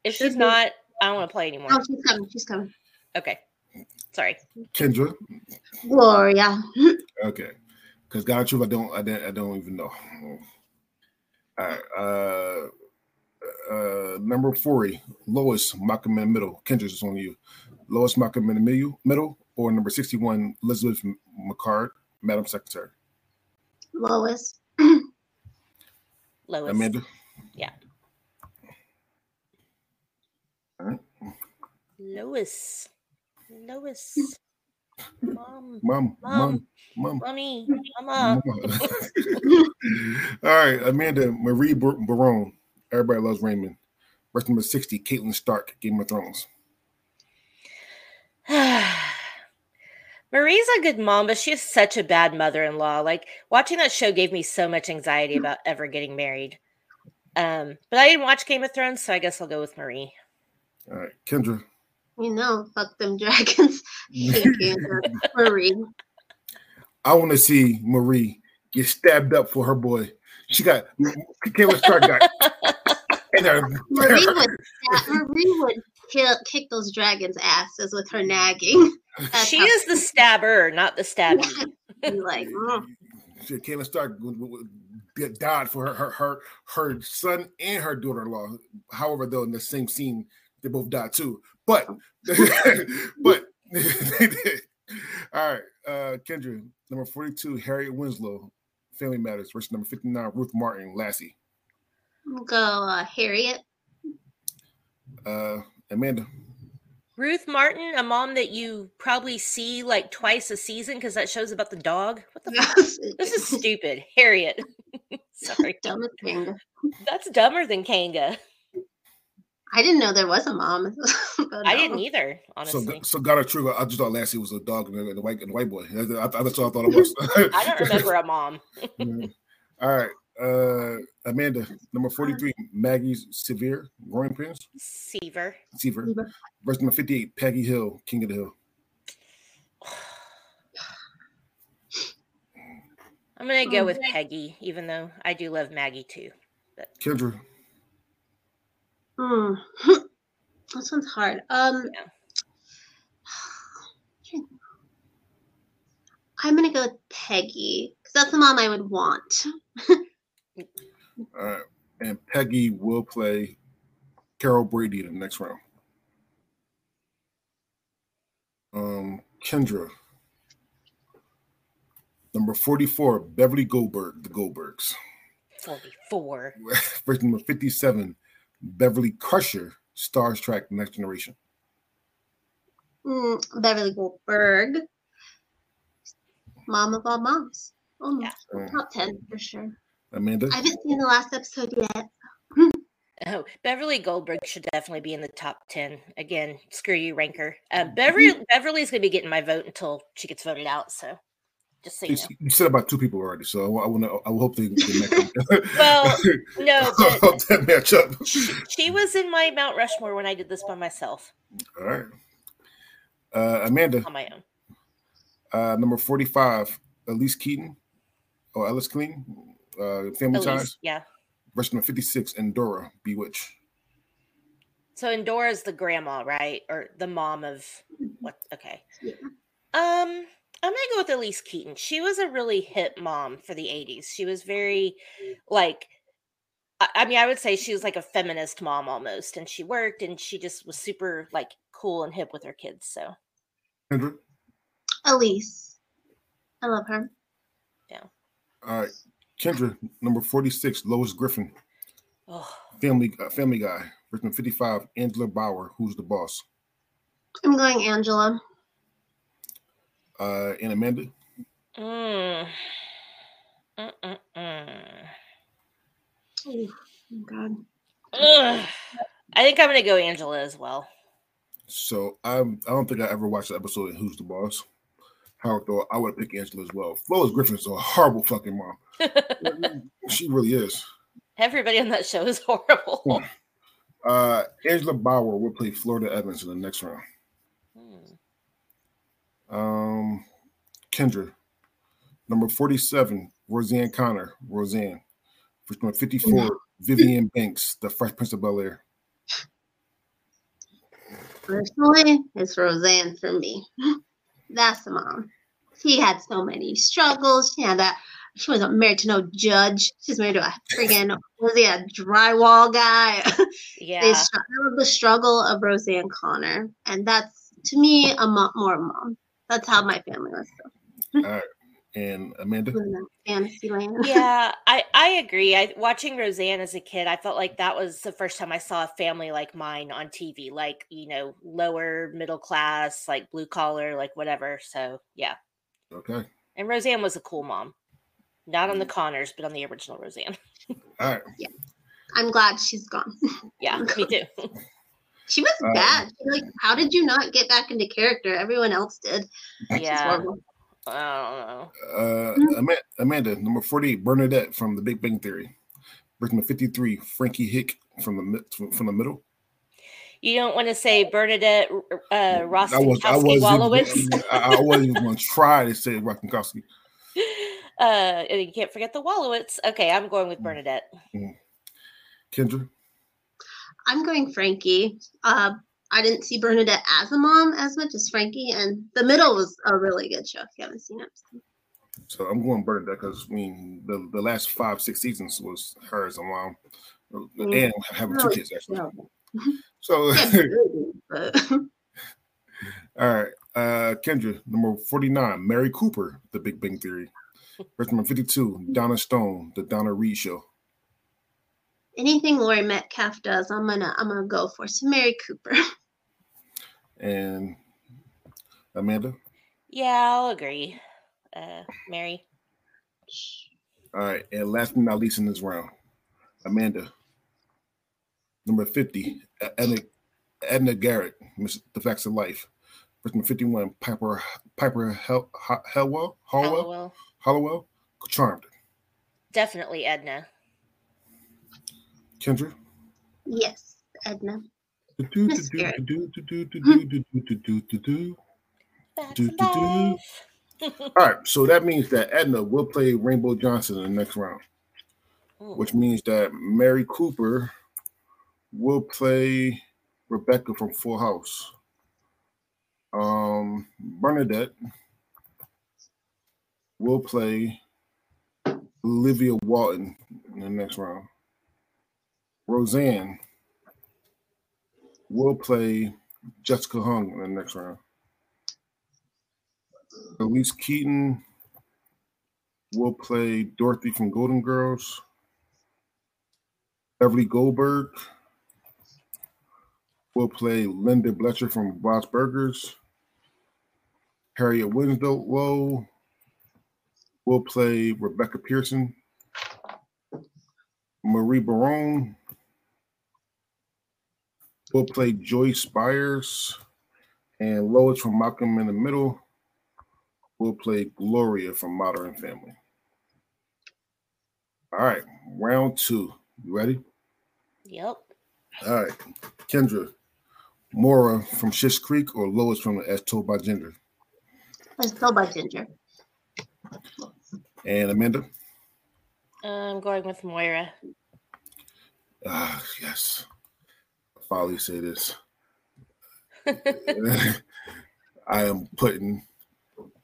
if Should she's be. not i don't want to play anymore Oh, she's coming. She's coming. okay sorry Kendra, Gloria. Okay, because God truth, I don't, I don't, I don't even know. All right, uh, uh, number forty, Lois Malcolm in the middle. Kendra is on you. Lois Malcolm in the middle, middle, or number sixty-one, Elizabeth McCord, Madam Secretary. Lois. *clears throat* lois Amanda. Yeah. All right, Lois. Lois. Mom. mom, mom, Mom. mom. Mommy. *laughs* Mama. All right, Amanda Marie Bar- Barone. Everybody loves Raymond. Verse number sixty, Catelyn Stark, Game of Thrones. *sighs* Marie's a good mom, but she is such a bad mother in law. Like watching that show gave me so much anxiety about ever getting married. Um, but I didn't watch Game of Thrones, so I guess I'll go with Marie. All right, Kendra. You know, fuck them dragons. *laughs* Thinking *laughs* Marie. I want to see Marie get stabbed up for her boy. She got Catelyn Stark got *laughs* and her, Marie would, stab- Marie would kill, kick those dragons' asses with her nagging. That's *laughs* she how- is the stabber, not the stabby. Be like, mm. Shit, Catelyn Stark would, would, would get died for her, her her her son and her daughter-in-law. However, though in the same scene, they both died too. But *laughs* but they *laughs* did. All right, uh Kendra, number 42, Harriet Winslow, Family Matters, versus number 59, Ruth Martin, Lassie. Go uh, Harriet. Uh Amanda. Ruth Martin, a mom that you probably see like twice a season because that show's about the dog. What the fuck? *laughs* This is stupid. Harriet. *laughs* Sorry. dumb as Kanga. That's dumber than Kanga. I didn't know there was a mom. *laughs* But I didn't either, So, honestly. so got it true. I just thought Lassie was a dog and the, the white and the white boy. I, I, that's what I thought it was. I don't remember a mom. All right, uh, Amanda, number forty-three, Maggie's Seaver growing pains. Seaver. Seaver. Seaver. Verse number fifty-eight, Peggy Hill, King of the Hill. *sighs* I'm gonna go Oh, with Peggy, even though I do love Maggie too. But. Kendra, Hmm. *laughs* This one's hard. Um, *sighs* I'm gonna go with Peggy because that's the mom I would want. *laughs* All right. And Peggy will play Carol Brady in the next round. Um, Kendra. Number 44, Beverly Goldberg, the Goldbergs. 44. *laughs* Verse number 57, Beverly Crusher, Star Trek Next Generation. Mm, Beverly Goldberg, mom of all moms. Oh, Yeah. Top ten for sure. Amanda. I haven't seen the last episode yet. *laughs* Oh, Beverly Goldberg should definitely be in the top 10. Again, screw you, Ranker. Uh, Beverly Beverly's going to be getting my vote until she gets voted out. So just so you You, know. you said about two people already, so I want to. I hope they. they match up. *laughs* Well, No, *laughs* but hope that match up. she, she was in my Mount Rushmore when I did this by myself All right. Uh, Amanda, on my own. uh, number forty-five, Elyse Keaton, or Alice Clean, uh, Family Elise, Ties. yeah. Verse number fifty-six, Endora, Bewitch. So Endora's the grandma, right? Or the mom of Mm-hmm. what? Okay. Yeah. Um, I'm gonna go with Elyse Keaton. She was a really hip mom for the 80s. She was very like I, I mean, I would say she was like a feminist mom almost, and she worked and she just was super like cool and hip with her kids. So Kendra. Elyse, I love her. Yeah. All right. Kendra, number forty-six, Lois Griffin, oh Family uh, Family Guy. Verse number fifty-five, Angela Bower, who's the boss. I'm going Angela. Uh, and Amanda. mm. Mm-mm-mm. Oh, oh God. Ugh. I think I'm gonna go Angela as well. So I'm, I don't think I ever watched the episode of Who's the Boss. However, though I would pick Angela as well. Lois Griffin's a horrible fucking mom. *laughs* she really is. Everybody on that show is horrible. Uh, Angela Bower will play Florida Evans in the next round. Hmm. Um, Kendra, number 47, Roseanne Connor, Roseanne. For number 54, Vivian Banks, The Fresh Prince of Bel Air. Personally, it's Roseanne for me. That's the mom. She had so many struggles. She had that. She wasn't married to no judge. She's married to a *laughs* freaking was he a drywall guy? *laughs* Yeah. they str- I love the struggle of Roseanne Connor, and that's to me a mo- more mom. That's how my family was. All right. And Amanda, *laughs* So, in that fantasy land. yeah, I I agree. I watching Roseanne as a kid, I felt like that was the first time I saw a family like mine on TV, like you know, lower middle class, like blue collar, like whatever. So yeah, okay. and Roseanne was a cool mom, not on the Connors, but on the original Roseanne. *laughs* All right. Yeah. I'm glad she's gone. *laughs* Yeah, me too. *laughs* She was Uh, bad. Like, how did you not get back into character? Everyone else did. Yeah. I don't know. Uh, Amanda, number 48, Bernadette from The Big Bang Theory. Verse number 53, Frankie Heck from the from, from the middle. You don't want to say Bernadette uh, I was I Rostenkowski Wolowitz. wasn't I, I wasn't even going to try to say Rostenkowski. *laughs* uh, you can't forget the Wolowitz. Okay, I'm going with Bernadette. Kendra, I'm going Frankie. Uh, I didn't see Bernadette as a mom as much as Frankie, and the middle was a really good show. If you haven't seen it, so I'm going Bernadette because I mean the, the last five six seasons was her as a mom, Mm. and having two kids actually. terrible. *laughs* So *laughs* Yeah, baby, *laughs* but *laughs* all right, uh, Kendra, number 49, Mary Cooper, The Big Bang Theory. Verse number 52, Donna Stone, The Donna Reed Show. anything Laurie Metcalf does, I'm gonna I'm gonna go for. So Mary Cooper. And Amanda. Yeah, I'll agree. Uh, Mary. All right, and last but not least in this round, Amanda. Number 50, Edna, Edna Garrett, Miss The Facts of Life. Person 51, Piper Piper Hel, Hel, Helwell, Hollowell, Hallowell, Charmed. Definitely Edna. Kendra? Yes, Edna. All right, so that means that Edna will play Rainbow Johnson in the next round, which means that Mary Cooper will play Rebecca from Full House. Um, Bernadette will play Olivia Walton in the next round. Roseanne will play Jessica Huang in the next round. Elyse Keaton will play Dorothy from Golden Girls. Beverly Goldberg will play Linda Belcher from Bob's Burgers. Harriet Winslow will play Rebecca Pearson. Marie Barone will play Joyce Byers. And Lois from Malcolm in the Middle will play Gloria from Modern Family. All right, round two. You ready? Yep. All right, Kendra, Moira from Schitt's Creek or Lois from As Told by Ginger? As Told by Ginger. And Amanda? I'm going with Moira. Ah, yes. Folly say this. *laughs* I am putting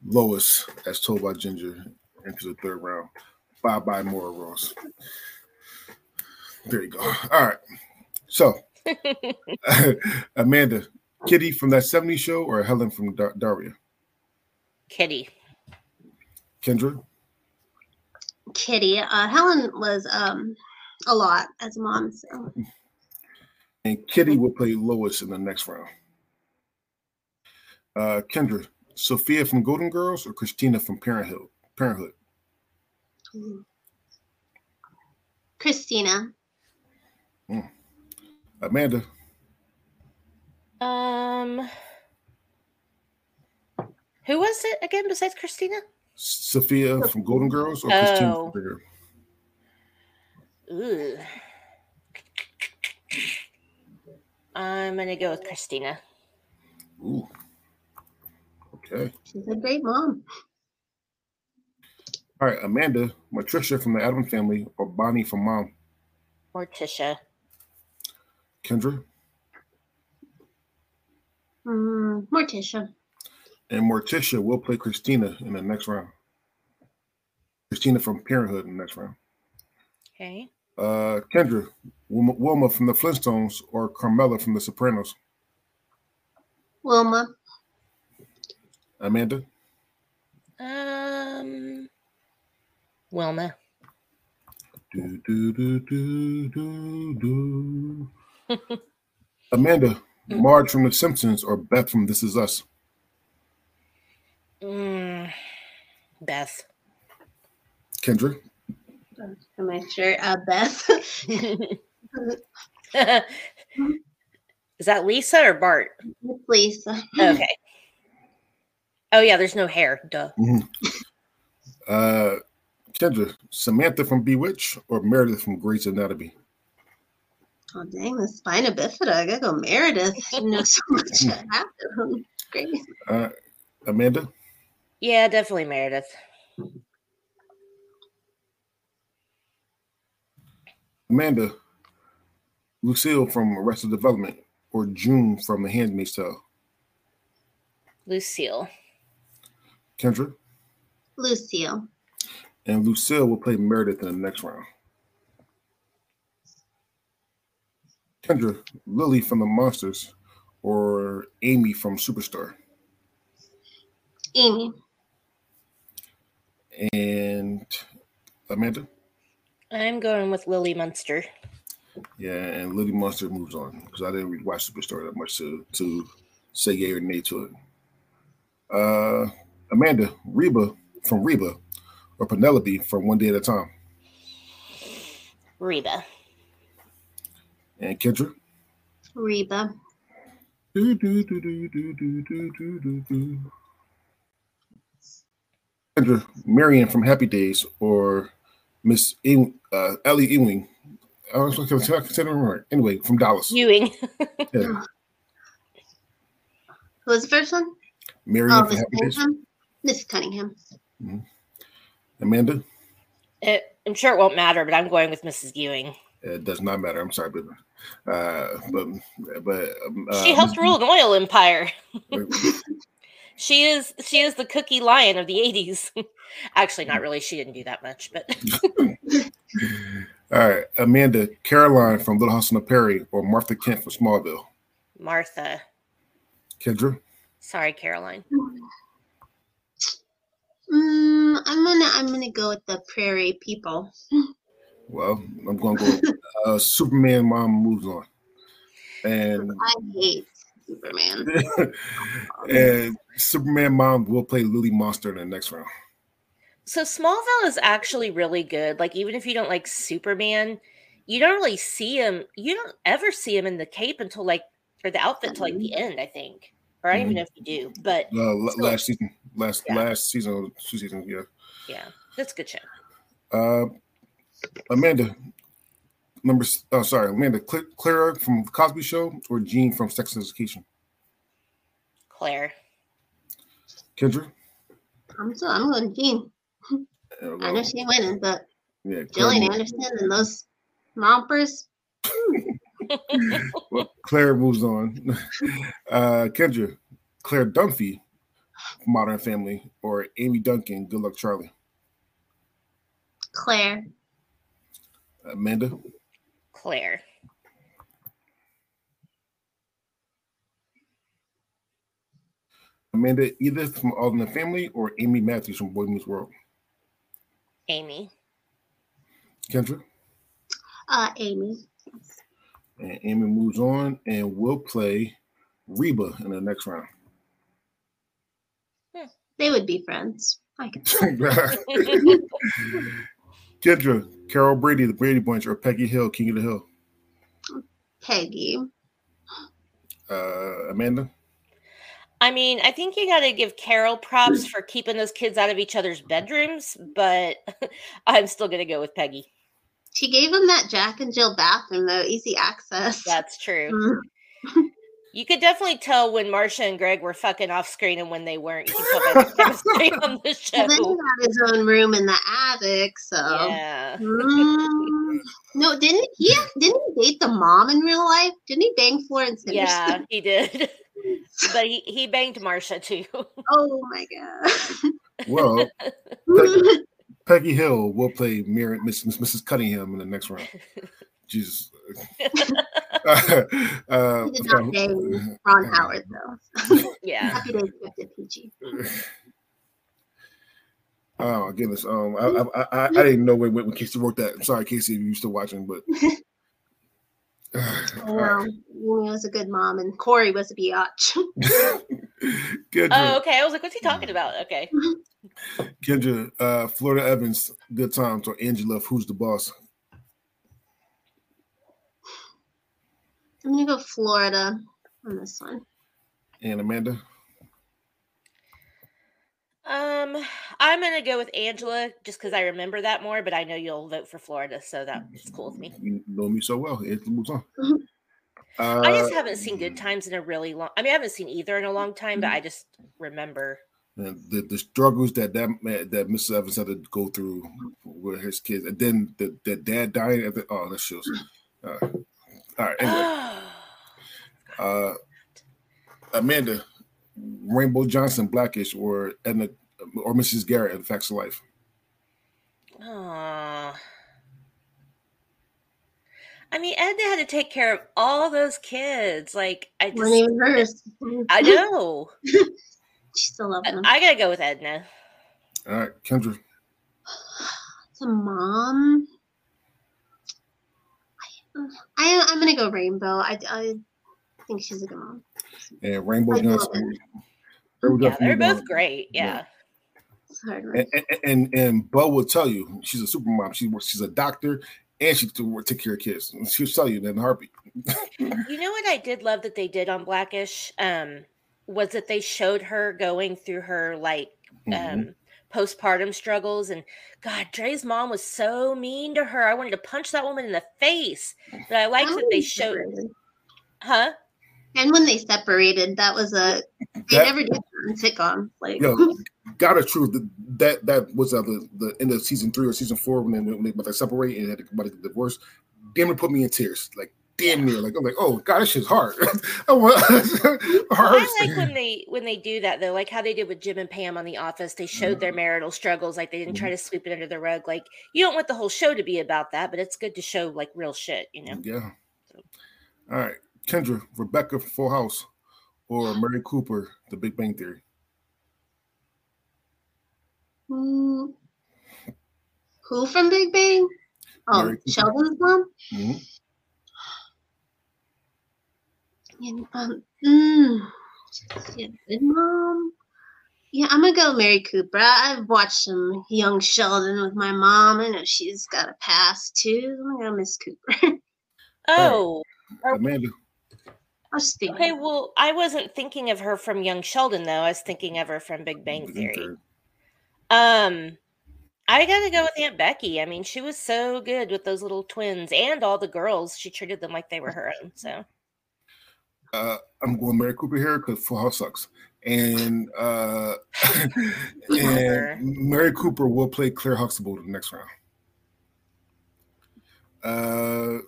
Lois, as told by Ginger, into the third round. Bye bye, Moira Rose. There you go. All right. So, *laughs* Amanda, Kitty from that 70s show or Helen from Dar- Daria? Kitty. Kendra? Kitty. Uh, Helen was um a lot as a mom. So And Kitty will play Lois in the next round. Uh, Kendra, Sophia from Golden Girls or Christina from Parenthood? Parenthood. mm. Christina. Amanda, Um, who was it again besides Christina? Sophia from Golden Girls or Christina Oh. from Bigger? Ooh. I'm gonna go with Christina. Ooh. Okay. She's a great mom. All right, Amanda, Matricia from the Adam family or Bonnie from Mom? Morticia. Kendra? Mm, Morticia. And Morticia will play Christina in the next round. Christina from Parenthood in the next round. Okay. Uh, Kendra, Wilma, Wilma from the Flintstones or Carmela from the Sopranos? Wilma. Amanda? Um, Wilma. Do, do, do, do, do, do. Amanda, Marge from The Simpsons or Beth from This Is Us? Mm, Beth. Kendra? Am make sure. Uh, Beth. *laughs* Is that Lisa or Bart? Lisa. Okay. Oh yeah, there's no hair. Duh. Uh, Kendra, Samantha from Bewitch or Meredith from Grey's Anatomy? Oh dang, the spina bifida. I gotta go Meredith. She knows so *laughs* much about *laughs* it. Great. Uh, Amanda? Yeah, definitely Meredith. Amanda, Lucille from Arrested Development or June from The Handmaid's Tale? Lucille. Kendra? Lucille. And Lucille will play Meredith in the next round. Kendra, Lily from The Munsters or Amy from Superstore? Amy. And Amanda? I'm going with Lily Munster. Yeah, and Lily Munster moves on because I didn't really watch Superstore that much to, to say yay or nay to it. Uh, Amanda, Reba from Reba or Penelope from One Day at a Time? Reba. And Kendra? Reba. Do, do, do, do, do, do, do, do, do, do. Kendra, Marion from Happy Days or Miss Ewing, uh, Ellie Ewing. I was going to consider her right. Anyway, from Dallas. Ewing. *laughs* Yeah. Who was the first one? Marion Oh, from Miss Happy Days. Cunningham. Miss Cunningham. Amanda? It, I'm sure it won't matter, but I'm going with Mrs. Ewing. It does not matter. I'm sorry, but uh, but but um, she uh, helped rule an oil empire. *laughs* she is she is the Cookie Lyon of the 80s. *laughs* Actually, not really. She didn't do that much, but *laughs* All right, Amanda Caroline from Little House on the Prairie or Martha Kent from Smallville. Martha. Kendra. Sorry, Caroline. Mm, I'm gonna I'm gonna go with the prairie people. Well, I'm gonna go. uh, Superman mom moves on, and I hate Superman. *laughs* and Superman mom will play Lily Munster in the next round. So Smallville is actually really good. Like even if you don't like Superman, you don't really see him. You don't ever see him in the cape until like or the outfit until like the end, I think. Or I don't even know if you do, but Uh, l- still- last season, last Yeah. last season, two seasons, yeah. yeah, that's a good show. Uh, Amanda, number. Oh, sorry, Amanda. Cl- Clara from Cosby Show or Jean from Sex and Education. Claire. Kendra. I'm so I'm going Jean. Uh, I know well, she ain't winning, but yeah, Gillian moves- Anderson and those rompers. *laughs* well, Claire moves on. *laughs* Uh, Kendra, Claire Dunphy, Modern Family, or Amy Duncan, Good Luck Charlie. Claire. Amanda, Claire. Amanda, Edith from All in the Family or Amy Matthews from Boy Meets World. Amy. Kendra, Uh Amy. and Amy moves on and will play Reba in the next round. They would be friends. I can *laughs* *laughs* *laughs* Kendra, Carol Brady, the Brady Bunch, or Peggy Hill, King of the Hill. Peggy. Uh, Amanda, I mean, I think you got to give Carol props for keeping those kids out of each other's bedrooms, but *laughs* I'm still going to go with Peggy. She gave them that Jack and Jill bathroom though, easy access. That's true. *laughs* You could definitely tell when Marsha and Greg were fucking off screen and when they weren't. You can tell by the chemistry on the And then he had his own room in the attic, so Yeah. Mm. no, didn't he? Didn't he date the mom in real life? Didn't he bang Florence Yeah, he did. *laughs* But he, he banged Marsha too. Oh my god! well, Peggy, *laughs* Peggy Hill will play Mary, Miss, Miss- Mrs. Cunningham in the next round. *laughs* Jesus. *laughs* uh, he did not bang *laughs* Ron Howard though. *laughs* Yeah. Happy days kept it PG. Oh my goodness. Um, I I, I, I didn't know when, when Casey wrote that. I'm sorry, Casey, if you're still watching, but I know. Amy was a good mom, and Corey was a biatch. Kendra, Oh, okay. I was like, what's he talking about? Okay. Kendra, uh, Florida Evans, good times, or Angela, who's the boss? I'm gonna go Florida on this one. And Amanda, Um, I'm gonna go with Angela just because I remember that more, but I know you'll vote for Florida, so that's cool with me. you know me so well. It moves on. Uh, *laughs* I just haven't seen Good Times in a really long. I mean, I haven't seen either in a long time, but I just remember. and the, the struggles that that man, that Mr. Evans had to go through with his kids, and then the, the dad dying. At the, oh, that shows. Uh, all right. Anyway, *gasps* uh, Amanda, Rainbow Johnson, Blackish, or Edna, or Mrs. Garrett in Facts of Life. Aw. I mean, Edna had to take care of all those kids. Like, I One just, even hers. I *laughs* know. She still loves I, him. I gotta go with Edna. All right, Kendra. *sighs* It's a mom. I, I'm gonna go Rainbow. I, I think she's a good mom. And Rainbow I love Johnson. Rainbow Yeah, Johnson they're moved on. both great. Yeah. It's a hard one. And, and and and Bow will tell you she's a super mom. She works. She's a doctor, and she to take care of kids. She'll tell you that in a heartbeat. *laughs* You know what I did love that they did on Blackish? Um, was that they showed her going through her like Mhm. um postpartum struggles and God, Dre's mom was so mean to her. I wanted to punch that woman in the face. But I liked that they showed separated. huh? And when they separated, that was a they That- never did that in sitcoms. Like Yo, *laughs* God is true. That that, that was uh, the the end of season three or season four when they when they about to separate and had to about to get divorced. Damn, it put me in tears. Like, damn near like I'm like, oh god, this shit's hard. *laughs* I like when they when they do that though, like how they did with Jim and Pam on The Office. They showed their mm-hmm. marital struggles, like they didn't try mm-hmm. to sweep it under the rug. Like you don't want the whole show to be about that, but it's good to show like real shit, you know. Yeah. So. All right, Kendra, Rebecca, Full House, or *gasps* Mary Cooper, The Big Bang Theory. Mm. Who from Big Bang? Oh, Sheldon's mom. Mm-hmm. And, um, mm, yeah, good mom. Yeah, I'm gonna go Mary Cooper. I've watched some young Sheldon with my mom. I know she's got a past too. I'm gonna Miss Cooper. *laughs* oh, Amanda. Okay, well, I wasn't thinking of her from Young Sheldon though. I was thinking of her from Big Bang Theory. Um, I gotta go with Aunt Becky. I mean, she was so good with those little twins and all the girls. She treated them like they were her own. So, uh, I'm going Mary Cooper here because Full House sucks, and uh, *laughs* and Mary Cooper will play Claire Huxtable the next round. Uh,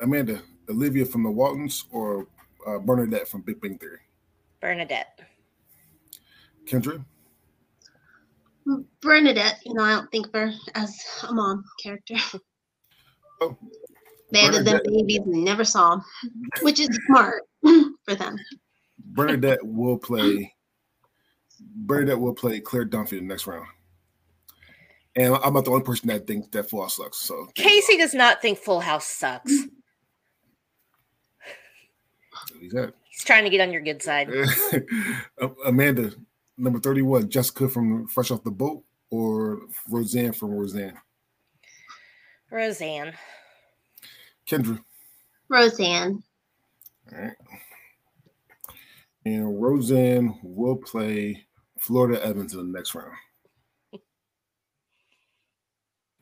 Amanda, Olivia from the Waltons or uh, Bernadette from Big Bang Theory? Bernadette. Kendra? Bernadette, you know, I don't think of her as a mom character. Oh, they had them babies and never saw them, which is smart *laughs* for them. Bernadette will play. Bernadette will play Claire Dunphy in the next round. And I'm not the only person that thinks that Full House sucks. So Casey does not think Full House sucks. He's trying to get on your good side. *laughs* Amanda, number 31, Jessica from Fresh Off the Boat or Roseanne from Roseanne? Roseanne. Kendra. Roseanne. All right. And Roseanne will play Florida Evans in the next round. *laughs*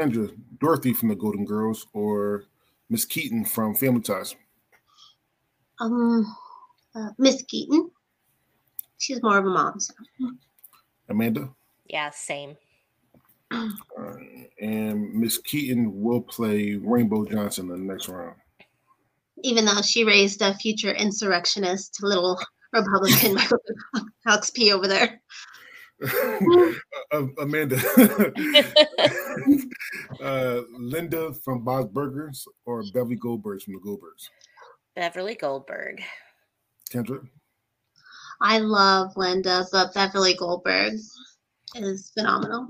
Kendra, Dorothy from the Golden Girls or Miss Keaton from Family Ties? Um, uh, Miss Keaton. She's more of a mom. So. Amanda. Yeah, same. Uh, and Miss Keaton will play Rainbow Johnson in the next round. Even though she raised a future insurrectionist, little Republican *laughs* Alex P over there. uh, Amanda, *laughs* uh, Linda from Bob's Burgers or Beverly Goldberg from the Goldbergs? Beverly Goldberg. Kendra? I love Linda, but Beverly Goldberg is phenomenal.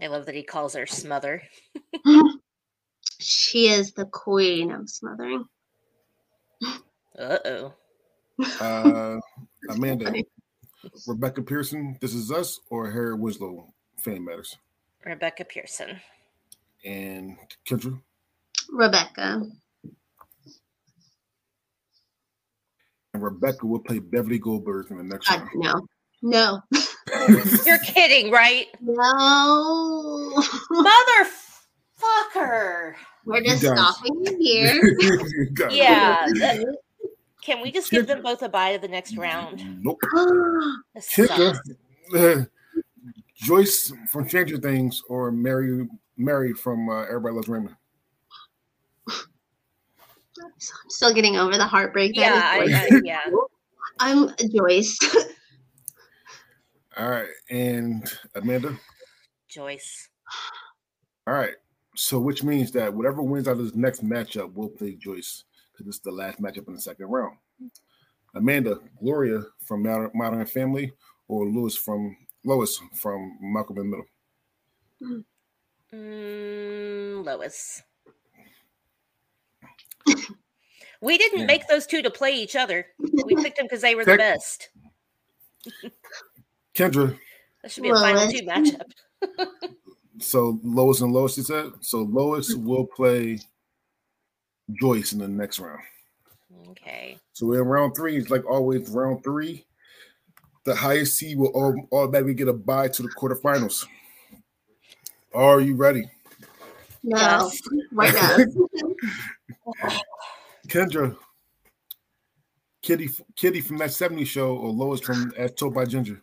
I love that he calls her Smother. *laughs* she is the queen of smothering. Uh-oh. Uh *laughs* Amanda, Rebecca Pearson, This Is Us, or Harry Winslow, Fame Matters? Rebecca Pearson. And Kendra? Rebecca. And Rebecca will play Beverly Goldberg in the next uh, round. No. No. *laughs* *laughs* You're kidding, right? No. Motherfucker. We're just stopping here. *laughs* yeah. That, can we just give them both a bye to the next round? Nope. *gasps* uh, Joyce from Stranger Things or Mary Mary from uh, Everybody Loves Raymond. I'm still getting over the heartbreak. Yeah, I, I, yeah. *laughs* I'm Joyce. All right, and Amanda. Joyce. All right, so which means that whatever wins out of this next matchup will play Joyce because this is the last matchup in the second round. Amanda, Gloria from Modern Family, or Lewis from Lois from Malcolm in the Middle. Mm, Lois *laughs* we didn't yeah. make those two to play each other. We picked them because they were the best. *laughs* Kendra. That should be a final two matchup. *laughs* so Lois and Lois, you said? So Lois will play Joyce in the next round. Okay. So in round three, it's like always round three. The highest seed will all, automatically get a bye to the quarterfinals. Are you ready? No. Yes. Why not? *laughs* *laughs* Kendra, Kitty, Kitty from that 70s show, or Lois from As Told by Ginger?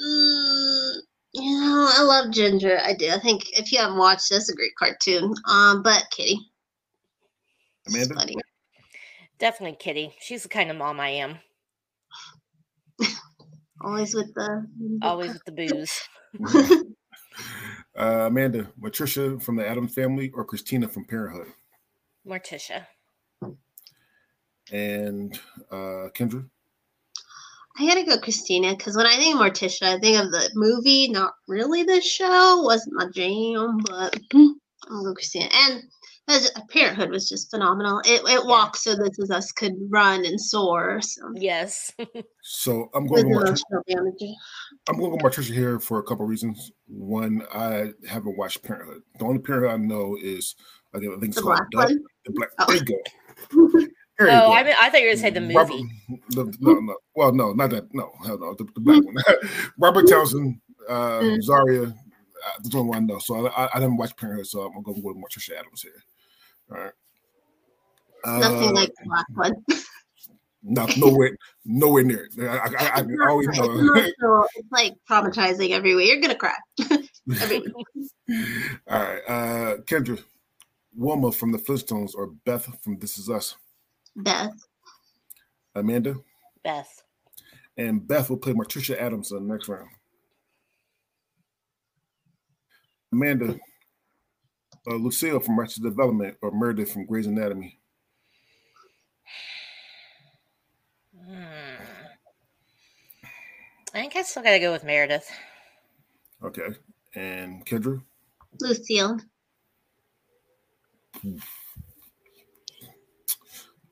Mm, yeah, Oh, I love Ginger. I do. I think if you haven't watched this, a great cartoon. Um, but Kitty. Amanda? Funny. Definitely Kitty. She's the kind of mom I am. *laughs* Always with the Always with the booze. *laughs* Uh, Amanda, Matricia from the Adams family or Christina from Parenthood? Morticia. And uh, Kendra? I gotta go Christina because when I think of Morticia, I think of the movie, not really the show. Wasn't my jam, but mm-hmm. I'll go Christina. And as Parenthood was just phenomenal. It it walked so this is us could run and soar. So Yes. So I'm with going to Martricia, emotional damage. I'm going to go Martricia here for a couple reasons. One, I haven't watched Parenthood. The only Parenthood I know is I think I think it's The called black Doug- one? The black. Oh. There you go. There you oh, go. I, mean, I thought you were going to say the movie. Robert- the- no, no. Well, no, not that. No, hell no. The, the black one. *laughs* Robert Townsend, uh, Mm. Zaria. Uh, that's the only one I know. So I, I, I didn't watch Parenthood, so I'm going to go with Martricia Adams here. All right. Nothing Uh, like the black one. not nowhere, nowhere near it. I, I, I, I always It's know. *laughs* It's like traumatizing every way. You're gonna cry. *laughs* All right, uh, Kendra, Wilma from the Flintstones or Beth from This Is Us. Beth. Amanda Beth. and Beth will play Martricia Adams in the next round. Amanda, uh, Lucille from Arrested Development or Meredith from Grey's Anatomy. Hmm. I think I still got to go with Meredith. Okay, and Kendra, Lucille.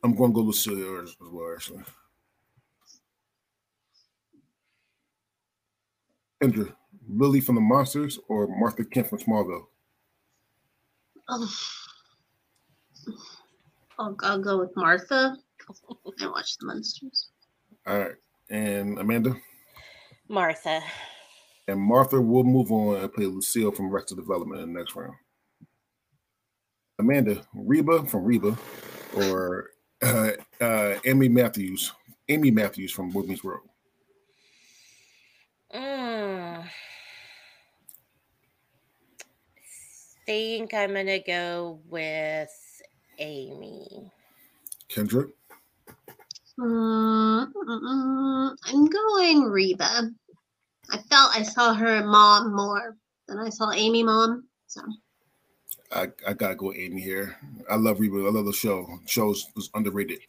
I'm going to go with Lucille here as, as well. Actually, Andrew, Lily from the Munsters or Martha Kent from Smallville. Oh. *sighs* I'll, I'll go with Martha. *laughs* I watch the Munsters. All right, and Amanda. Martha. And Martha will move on and play Lucille from Arrested Development in the next round. Amanda, Reba from Reba, or uh, uh, Amy Matthews, Amy Matthews from Boy Meets World. Mm. Think I'm gonna go with Amy. Kendra, Mm, mm, mm, I'm going Reba. I felt I saw her mom more than I saw Amy mom. So I, I gotta go with Amy here. I love Reba. I love the show. Shows was underrated.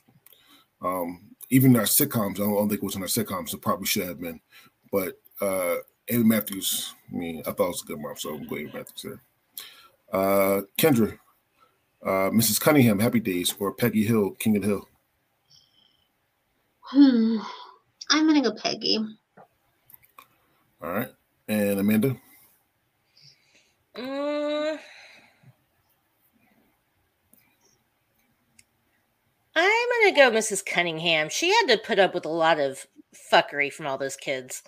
Um, even our sitcoms, I don't, I don't think it was in our sitcoms. It probably should have been, but uh, Amy Matthews. I mean, I thought it was a good mom, so I'm going Amy Matthews here. Uh, Kendra, uh, Mrs. Cunningham, Happy Days, or Peggy Hill, King of the Hill. hmm, I'm gonna go Peggy. All right, and Amanda. Mm. I'm gonna go Mrs. Cunningham. She had to put up with a lot of fuckery from all those kids.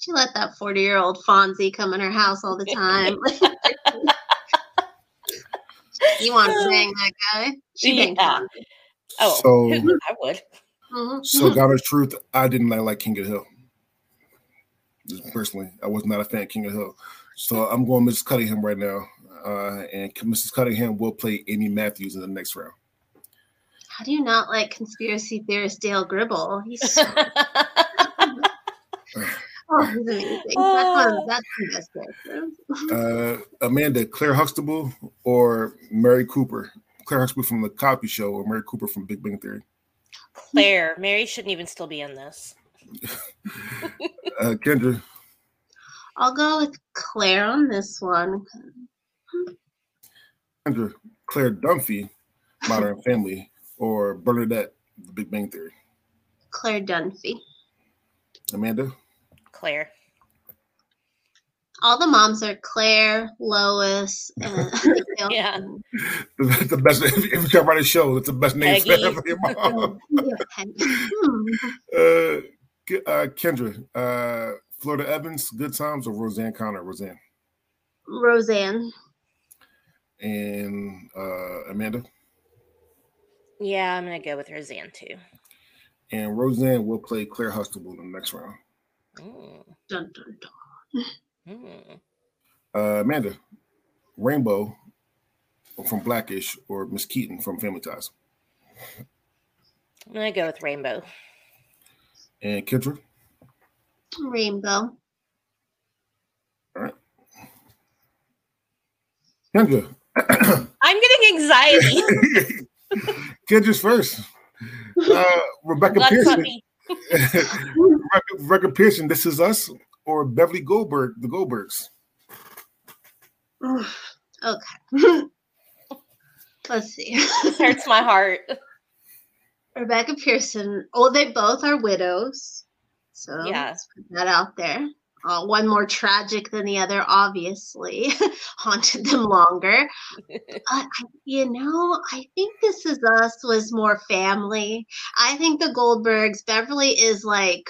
She let that 40 year old Fonzie come in her house all the time. *laughs* you want to bang that guy? She banged Yeah. Fonzie. Oh, So- *laughs* I would. Mhm. So, God's truth, I didn't like, like King of the Hill. Personally, I was not a fan of King of the Hill. So I'm going Mrs. Cunningham right now, uh, and Mrs. Cunningham will play Amy Matthews in the next round. How do you not like conspiracy theorist Dale Gribble? He's so, *laughs* *laughs* oh, he's amazing. That's one that's the best character. Uh, Amanda, Claire Huxtable or Mary Cooper? Claire Huxtable from The Cosby Show or Mary Cooper from Big Bang Theory? Claire, Mary shouldn't even still be in this. Uh, Kendra, I'll go with Claire on this one. Kendra, Claire Dunphy, Modern Family, or Bernadette, The Big Bang Theory? Claire Dunphy. Amanda, Claire. All the moms are Claire, Lois, and *laughs* Yeah. the, the best. If you can write a show, it's the best name for for your mom. *laughs* *laughs* Uh, uh, Kendra, uh, Florida Evans, Good Times, or Roseanne Connor, Roseanne, Roseanne. and uh, Amanda, Yeah, I'm gonna go with Roseanne too. and Roseanne will play Claire Huxtable in the next round. Mm, Dun, dun, dun. mm. Uh, Amanda, Rainbow from Blackish or Miss Keaton from Family Ties? I'm gonna go with Rainbow. And Kendra? Rainbow. All right. Kendra. I'm getting anxiety. *laughs* Kendra's first. Uh, *laughs* Rebecca Blood Pearson. Rebecca, *laughs* Rebecca Pearson, This Is Us, or Beverly Goldberg, The Goldbergs? *sighs* okay. *laughs* Let's see. This hurts my heart. Rebecca Pearson. Oh, they both are widows. So Yeah. let's put that out there. Uh, one more tragic than the other, obviously, *laughs* haunted them longer. *laughs* But you know, I think This Is Us was more family. I think the Goldbergs, Beverly is like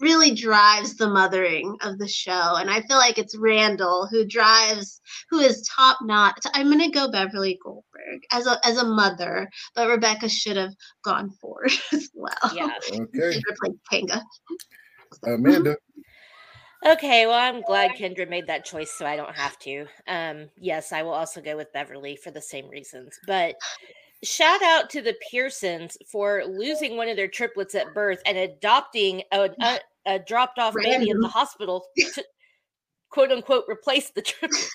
really drives the mothering of the show. And I feel like it's Randall who drives, who is top notch. I'm going to go Beverly Goldberg as a, as a mother, but Rebecca should have gone forward *laughs* as well. Yeah. Okay. Should have. Amanda. Okay, well, I'm glad Kendra made that choice so I don't have to. Um, yes, I will also go with Beverly for the same reasons. But shout out to the Pearsons for losing one of their triplets at birth and adopting a, a, a dropped off baby in the hospital *laughs* to quote unquote replace the triplets. *laughs*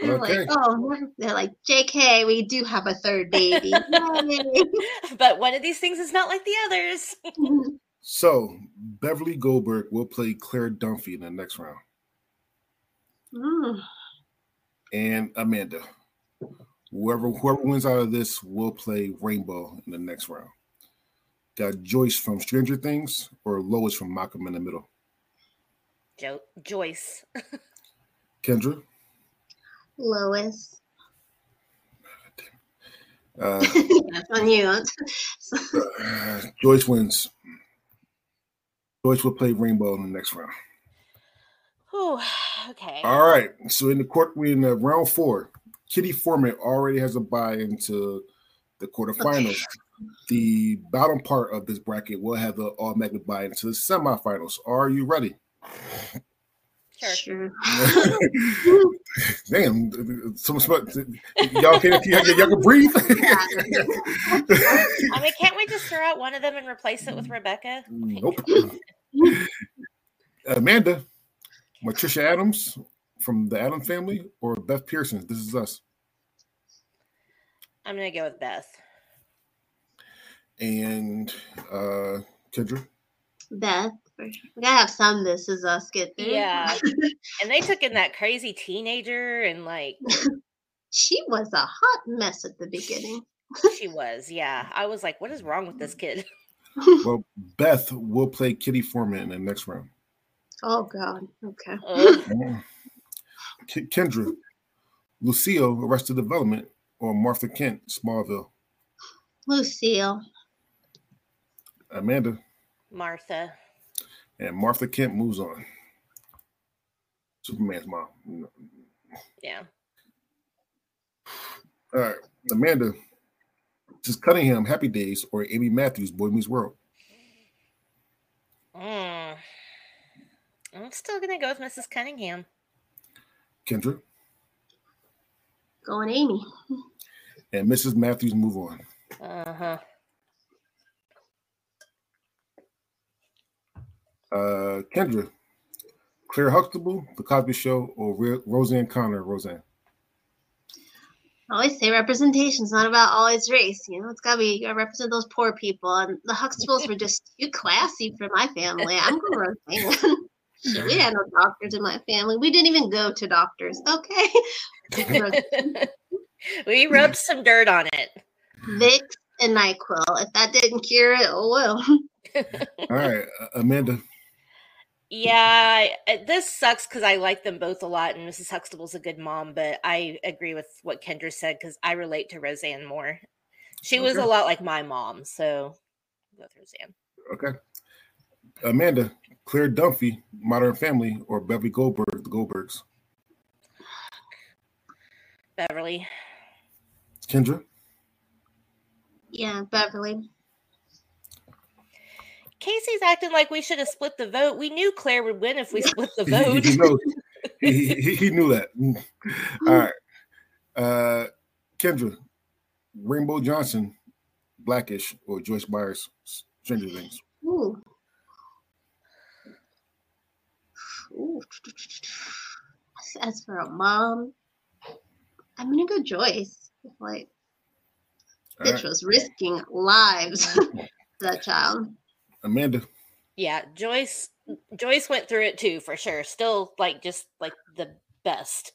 They're Okay. like, oh, they're like, JK, we do have a third baby. *laughs* But one of these things is not like the others. So Beverly Goldberg will play Claire Dunphy in the next round. Mm. And Amanda. Whoever whoever wins out of this will play Rainbow in the next round. Got Joyce from Stranger Things or Lois from Malcolm in the Middle. Jo- Joyce. *laughs* Kendra. Lois. Uh, *laughs* That's on you. *laughs* uh, Joyce wins. Joyce will play Rainbow in the next round. Whew, *sighs* okay. All right. So in the court, we in the round four. Kitty Forman already has a buy into the quarterfinals. *sighs* The bottom part of this bracket will have the automatic buy into the semifinals. Are you ready? *laughs* Sure. Sure. *laughs* *laughs* Damn, some smart. Y'all can y'all, y'all can breathe. *laughs* I mean, can't we just throw out one of them and replace it with Rebecca? nope. Amanda, Morticia Addams from the Adam family, or Beth Pearson. This is us. I'm gonna go with Beth. And uh Kendra. Beth. For sure. We gotta have some This Is Us get through. Yeah. *laughs* And they took in that crazy teenager and like she was a hot mess at the beginning. she was. Yeah. I was like, what is wrong with this kid? *laughs* Well, Beth will play Kitty Forman in the next round. Oh God. Okay. Ugh. *laughs* K- Kendra, Lucille, Arrested Development, or Martha Kent, Smallville. Lucille. Amanda Martha. And Martha Kent moves on. Superman's mom. Yeah. All right, Amanda. This is Cunningham, Happy Days, or Amy Matthews, Boy Meets World. Mm. I'm still gonna go with Mrs. Cunningham. Kendra Going Amy. and Mrs. Matthews move on. Uh-huh. Uh, Kendra, Claire Huxtable, The Cosby Show, or Ro- Roseanne Connor, Roseanne. I always say representation's not about always race. You know, it's gotta be you gotta represent those poor people. And the Huxtables were just too classy for my family. I'm going Roseanne. Shit, *laughs* we had no doctors in my family. We didn't even go to doctors. Okay. *laughs* we rubbed some dirt on it. Vicks and NyQuil. If that didn't cure it, oh well. All right, uh, Amanda. Yeah, uh, this sucks because I like them both a lot, and Mrs. Huxtable's a good mom. But I agree with what Kendra said because I relate to Roseanne more. She was a lot like my mom, so go with Roseanne. Okay. Amanda, Claire Dunphy, Modern Family, or Beverly Goldberg, The Goldbergs. Beverly. Kendra, Yeah, Beverly. Casey's acting like we should have split the vote. We knew Claire would win if we *laughs* split the vote. did you know, he, he, he knew that. All right. Uh, Kendra, Rainbow Johnson, Blackish, or Joyce Byers, Stranger Things. Ooh. Ooh. As for a mom, I'm gonna go Joyce. Like, All bitch right. was risking lives *laughs* for that child. Amanda, Yeah, Joyce Joyce went through it too for sure. Still like just like the best.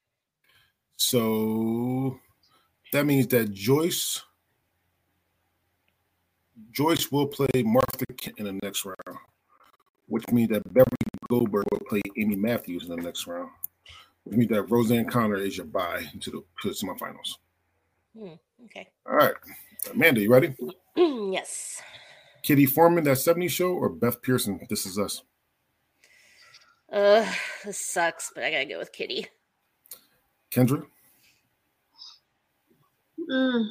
*laughs* so that means that Joyce Joyce will play Martha Kent in the next round, which means that Beverly Goldberg will play Amy Matthews in the next round. Which means that Roseanne Connor is your bye to the to the semifinals. Hmm, okay. All right, Amanda, you ready? *clears throat* yes. Kitty Forman, that 70 show, or Beth Pearson, This Is Us? Uh this sucks, but I gotta go with Kitty. Kendra, Mm.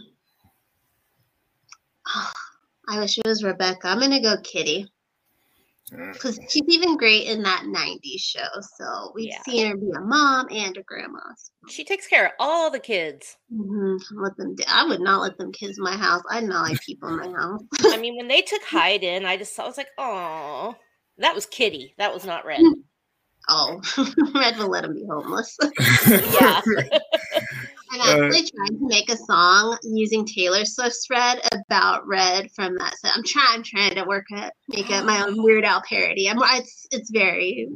*sighs* I wish it was Rebecca. I'm gonna go Kitty All right. Because she's even great in that '90s show. So we've Yeah. seen her be a mom and a grandma. She takes care of all the kids. hmm Let them. do- I would not let them kids in my house. I not like people in my house. I mean, when they took *laughs* Hyde in, I just I was like, oh, that was Kitty. That was not Red. *laughs* Oh, *laughs* Red will let him be homeless. Yeah. I'm Uh, trying to make a song using Taylor Swift's "Red" about Red from that set. I'm trying, I'm trying to work it, make it my own *gasps* Weird Al parody. I'm, it's, it's very,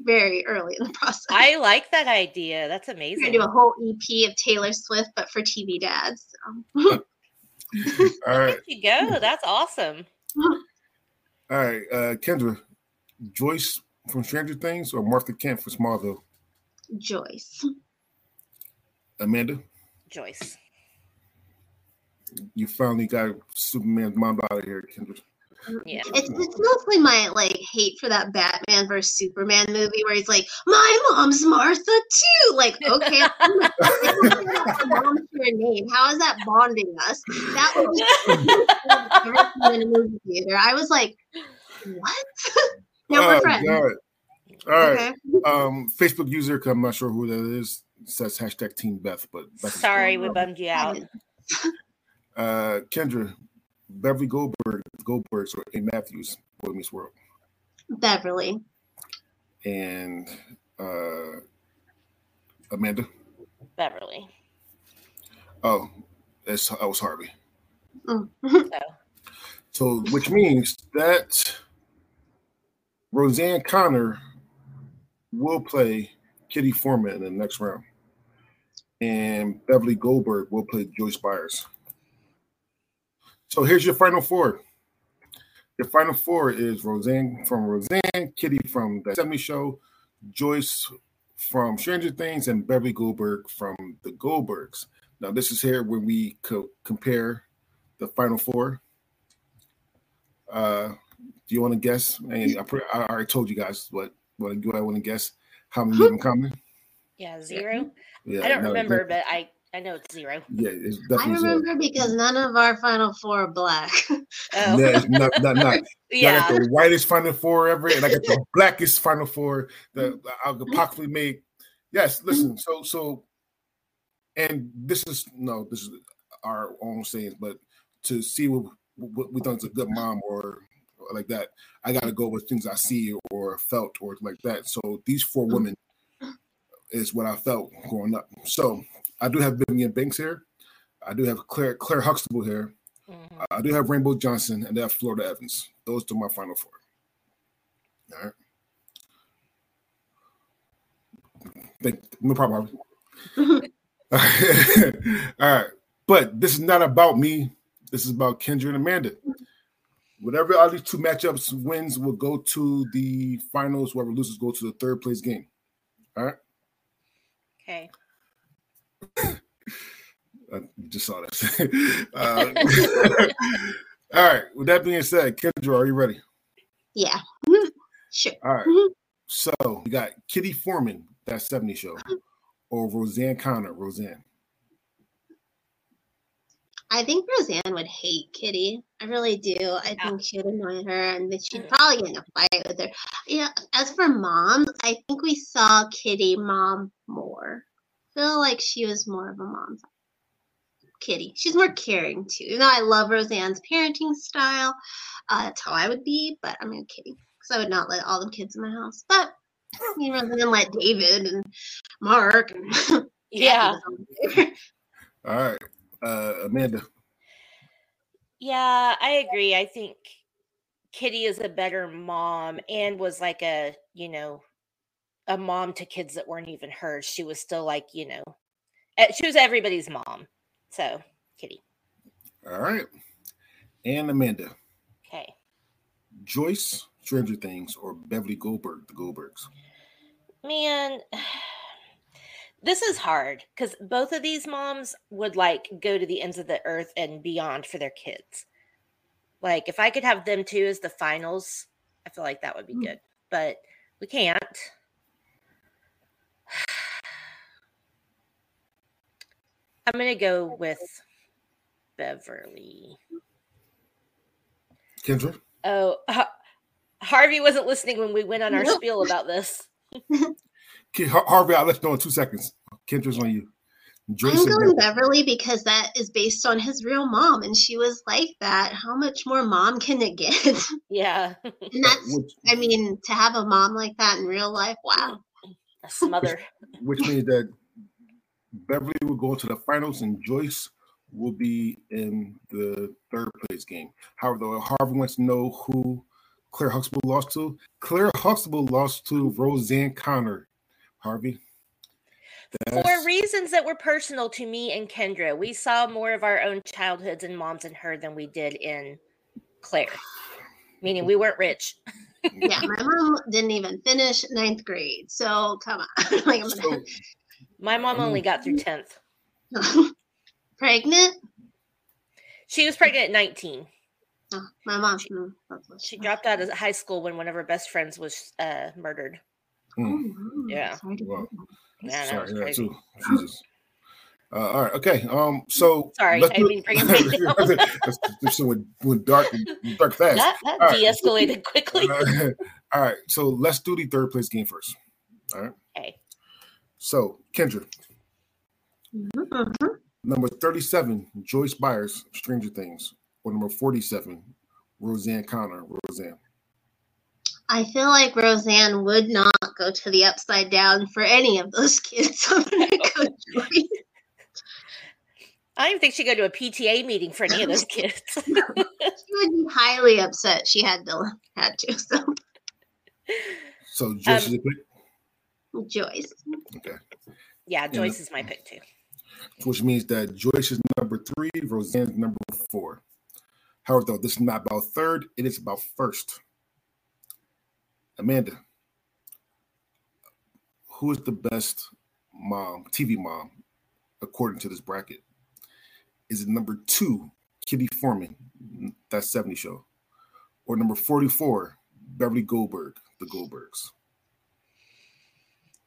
very early in the process. I like that idea. That's I'm amazing. gonna do a whole EP of Taylor Swift, but for TV dads. So. *laughs* *laughs* All right. There you go. That's awesome. *laughs* All right. Uh, Kendra, Joyce from Stranger Things or Martha Kent from Smallville? Joyce. Amanda, Joyce. you finally got Superman's mom out of here, Kendra. Yeah. It's, it's mostly my like hate for that Batman versus Superman movie where he's like, "My mom's Martha too." Like, okay, I'm like, I don't know what mom's your name. How is that bonding us? That was *laughs* in the movie theater. I was like, "What?" *laughs* now we're Oh, friends. God. All right. Okay. Um, Facebook user, I'm not sure who that is, says hashtag Team Beth, but Beth Sorry, we bummed you out. *laughs* uh, Kendra, Beverly Goldberg, Goldberg's or A. Matthews, Boy Meets World, Beverly. and uh, Amanda. Beverly. Oh, that's that was Harvey. Mm. So, which means that Roseanne Connor will play Kitty Forman in the next round, and Beverly Goldberg will play Joyce Byers. So here's your final four. Your final four is Roseanne from Roseanne, Kitty from the 70 Show, Joyce from Stranger Things, and Beverly Goldberg from the Goldbergs. Now, this is here where we co- compare the final four. Uh, do you want to guess? I, I already told you guys what what do I want to guess how many you have in common? Yeah, zero. Yeah, I don't no, remember, but I I know it's zero. yeah, it's I definitely zero. remember because none of our final four are black. Oh, Yeah, it's not not not. *laughs* yeah. I got the whitest final four ever, and I got the *laughs* blackest final four that I could possibly make. Yes, mm-hmm. listen. So so, and this is no, this is our own sayings, but to see what, what we done as a good mom or, or like that, I got to go with things I see or felt or like that. So these four women is what I felt growing up. So I do have Vivian Banks here. I do have Claire Claire Huxtable here. Mhm. I do have Rainbow Johnson and I have Florida Evans. Those are my final four. All right. Thank, no problem. Harvey. *laughs* *laughs* All right. But this is not about me. This is about Kendra and Amanda. Whatever all these two matchups wins will go to the finals. Whoever loses go to the third place game. All right. Okay. *laughs* I just saw this. *laughs* uh, *laughs* all right. With that being said, Kendra, are you ready? yeah. Sure. All right. Mhm. So we got Kitty Forman, that 70 show, or Roseanne Connor, Roseanne. I think Roseanne would hate Kitty. I really do. I Yeah. think she'd annoy her and that she'd Mm. probably get in a fight with her. Yeah, as for moms, I think we saw Kitty mom more. I feel like she was more of a mom. Kitty. She's more caring too. You know, I love Roseanne's parenting style. Uh, that's how I would be, but I'm a Kitty. Because I would not let all the kids in my house. But you know, then let David and Mark and *laughs* Yeah. was on there. All right, uh, Amanda. Yeah, I agree. I think Kitty is a better mom and was like a, you know, a mom to kids that weren't even hers. She was still like, you know, she was everybody's mom. So, Kitty. All right, and Amanda. Okay. Joyce, Stranger Things, or Beverly Goldberg, The Goldbergs. Man, *sighs* this is hard because both of these moms would like go to the ends of the earth and beyond for their kids. Like, if I could have them two as the finals, I feel like that would be Mm. good, but we can't. *sighs* I'm going to go with Beverly. Kendra. Oh, Ha- Harvey wasn't listening when we went on our Nope. spiel about this. *laughs* Ki- Har- Harvey, I'll let you know in two seconds. Kendra's on you. Joyce I'm going Beverly because that is based on his real mom, and she was like that. How much more mom can it get? *laughs* Yeah. and that's, which, I mean, to have a mom like that in real life, wow. A smother. which means that Beverly will go to the finals and Joyce will be in the third place game. However, though, Harvey wants to know who Claire Huxtable lost to. Claire Huxtable lost to Roseanne Connor. Harvey. For reasons that were personal to me and Kendra, we saw more of our own childhoods and moms in her than we did in Claire. Meaning we weren't rich. Yeah, my mom didn't even finish ninth grade, so come on. *laughs* like, I'm so, My mom only got through 10th. *laughs* pregnant. She was pregnant at 19. Oh, my mom. that's what She dropped out of high school when one of her best friends was uh, murdered. Oh, mm, wow, Yeah. sorry Wow. that. Yeah, that sorry, was that crazy. too. Jesus. Uh, all right. Okay. Um. So Sorry, let's I do- didn't bring it back *laughs* down. *laughs* That's- that's went, went dark, dark fast. That, that All right. de-escalated quickly. Uh, *laughs* all right. So let's do the third place game first. All right. Okay. So Kendra, Mhm, mhm. number thirty-seven, Joyce Byers, Stranger Things, or number forty-seven, Roseanne Connor, Roseanne. I feel like Roseanne would not go to the upside down for any of those *laughs* kids. I'm gonna go Joyce. I don't even think she'd go to a PTA meeting for any of those *laughs* kids. *laughs* She would be highly upset. She had to had to. So So Joyce Um, is a pick, Joyce. yeah, Joyce is my pick too. which means that Joyce is number three, Roseanne's number four. However, though this is not about third, it is about first. Amanda, who is the best mom, TV mom, according to this bracket? Is it number two, Kitty Forman, that 70 show, or number 44, Beverly Goldberg, the Goldbergs?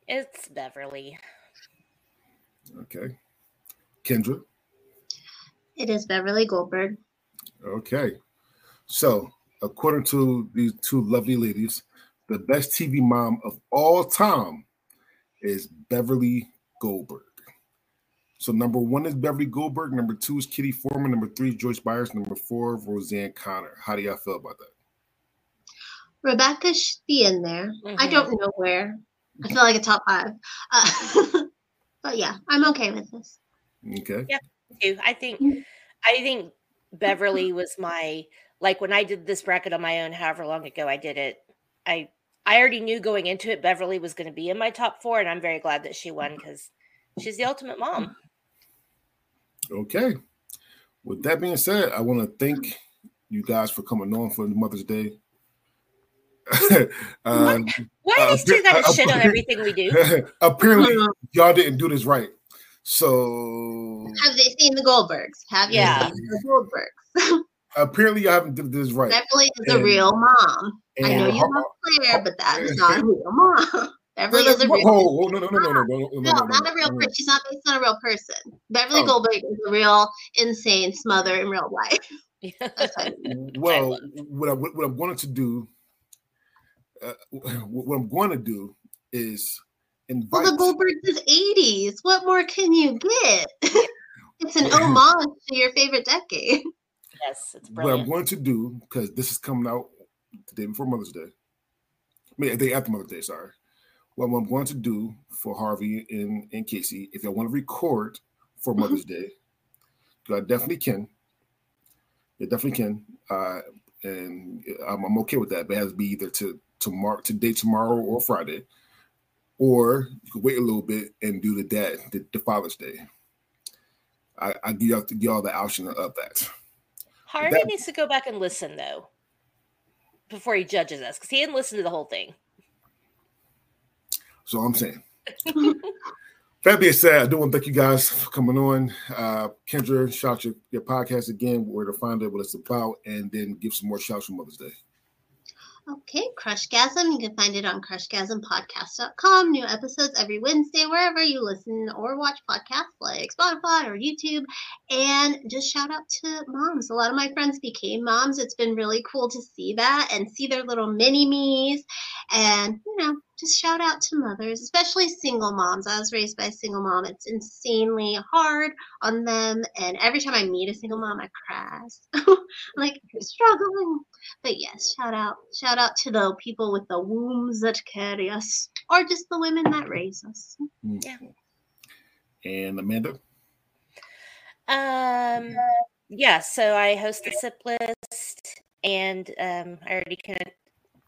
It's Beverly. Okay. Kendra? It is Beverly Goldberg. Okay. So, according to these two lovely ladies, the best TV mom of all time is Beverly Goldberg. So, number one is Beverly Goldberg. Number two is Kitty Forman. Number three, is Joyce Byers. Number four, Roseanne Connor. How do y'all feel about that? Rebecca should be in there. I Mhm. don't know where. I feel like a top five. Uh, *laughs* but yeah, I'm okay with this. Okay. too. I think Mm. I think Beverly was my like when I did this bracket on my own however long ago I did it. I I already knew going into it Beverly was going to be in my top 4 and I'm very glad that she won cuz she's the ultimate mom. Okay. With that being said, I want to thank you guys for coming on for Mother's Day. *laughs* um, Why do Uh, these two got uh, shit on everything we do? *laughs* apparently, Uh, y'all didn't do this right. So Have they seen the Goldbergs? Have you Yeah. seen the Goldbergs? *laughs* apparently, y'all haven't did this right. Beverly is a real mom. I know And- you love Claire, but that is not a *laughs* real mom. *laughs* Beverly No, is a no, real whoa, whoa, no, no, no, no, no, no, no, no, No, no, not a real no, no. person. She's not based on a real person. Beverly Oh. Goldberg is a real insane smother in real life. *laughs* well, what, I, what I'm going to do, uh, what I'm going to do is invite. Well, the Goldbergs is 80s. What more can you get? it's an homage to your favorite decade. Yes, it's brilliant. What I'm going to do, because this is coming out the day before Mother's Day, I mean, the day after Mother's Day, sorry. What I'm going to do for Harvey and, and Casey, if y'all want to record for mm-hmm. Mother's Day, I definitely can. You definitely can. Uh, and I'm, I'm, okay with that. But it has to be either to tomorrow, today, tomorrow, or Friday, or you can wait a little bit and do the dad, the, the Father's Day. I, I give y'all, give y'all the option of that. Harvey that, needs to go back and listen though before he judges us because he didn't listen to the whole thing. So I'm saying. *laughs* that being said, I do want to thank you guys for coming on. Uh, Kendra, shout your, your podcast again, where to find it, what it's about, and then give some more shouts for Mother's Day. Okay, Crushgasm. You can find it on crushgasmpodcast.com. New episodes every Wednesday, wherever you listen or watch podcasts like Spotify or YouTube. And just shout out to moms. A lot of my friends became moms. It's been really cool to see that and see their little mini me's. And, you know, just shout out to mothers, especially single moms. I was raised by a single mom. It's insanely hard on them. And every time I meet a single mom, I cry. *laughs* I'm like, I'm struggling. But yes, shout out, shout out to the people with the wombs that carry us, or just the women that raise us. Yeah. And Amanda? Um, yeah, so I host the SIP list, and um, I already kind of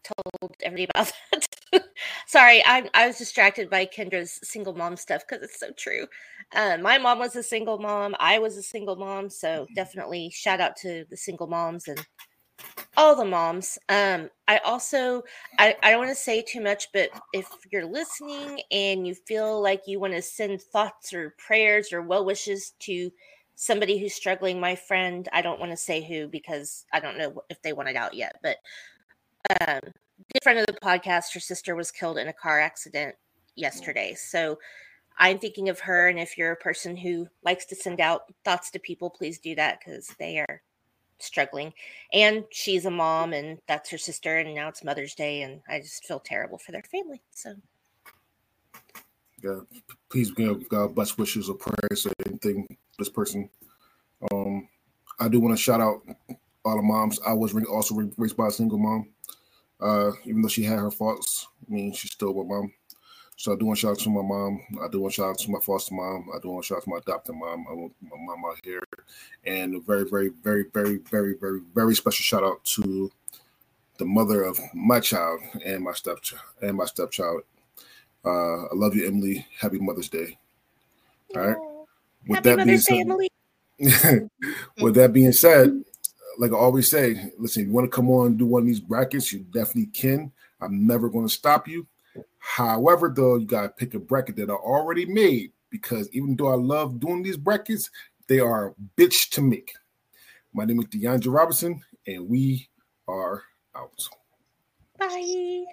told everybody about *laughs* that. Sorry, I, I was distracted by Kendra's single mom stuff because it's so true. Uh, my mom was a single mom. I was a single mom. So definitely shout out to the single moms and all the moms. Um, I also I, I don't want to say too much, but if you're listening and you feel like you want to send thoughts or prayers or well wishes to somebody who's struggling, my friend, I don't want to say who because I don't know if they want it out yet, but um, good friend of the podcast, her sister was killed in a car accident yesterday. So I'm thinking of her. And if you're a person who likes to send out thoughts to people, please do that because they are struggling. And she's a mom, and that's her sister. And now it's Mother's Day, and I just feel terrible for their family. So, yeah, please give God best wishes or prayers or anything. This person. Um, I do want to shout out all the moms. I was also raised by a single mom. Uh, even though she had her faults, I mean, she's still my mom. So I do want to shout out to my mom. I do want to shout out to my foster mom. I do want to shout out to my adopted mom. I want my mom out here. And a very, very, very, very, very, very, very special shout out to the mother of my child and my stepchild and my stepchild. Uh, I love you, Emily. Happy Mother's Day. All right. With Happy that Mother's being Day, said, *laughs* with that being said, like I always say, listen, if you want to come on and do one of these brackets, you definitely can. I'm never going to stop you. However, though, you got to pick a bracket that are already made because even though I love doing these brackets, they are bitch to make. My name is DeAndre Robinson, and we are out. Bye.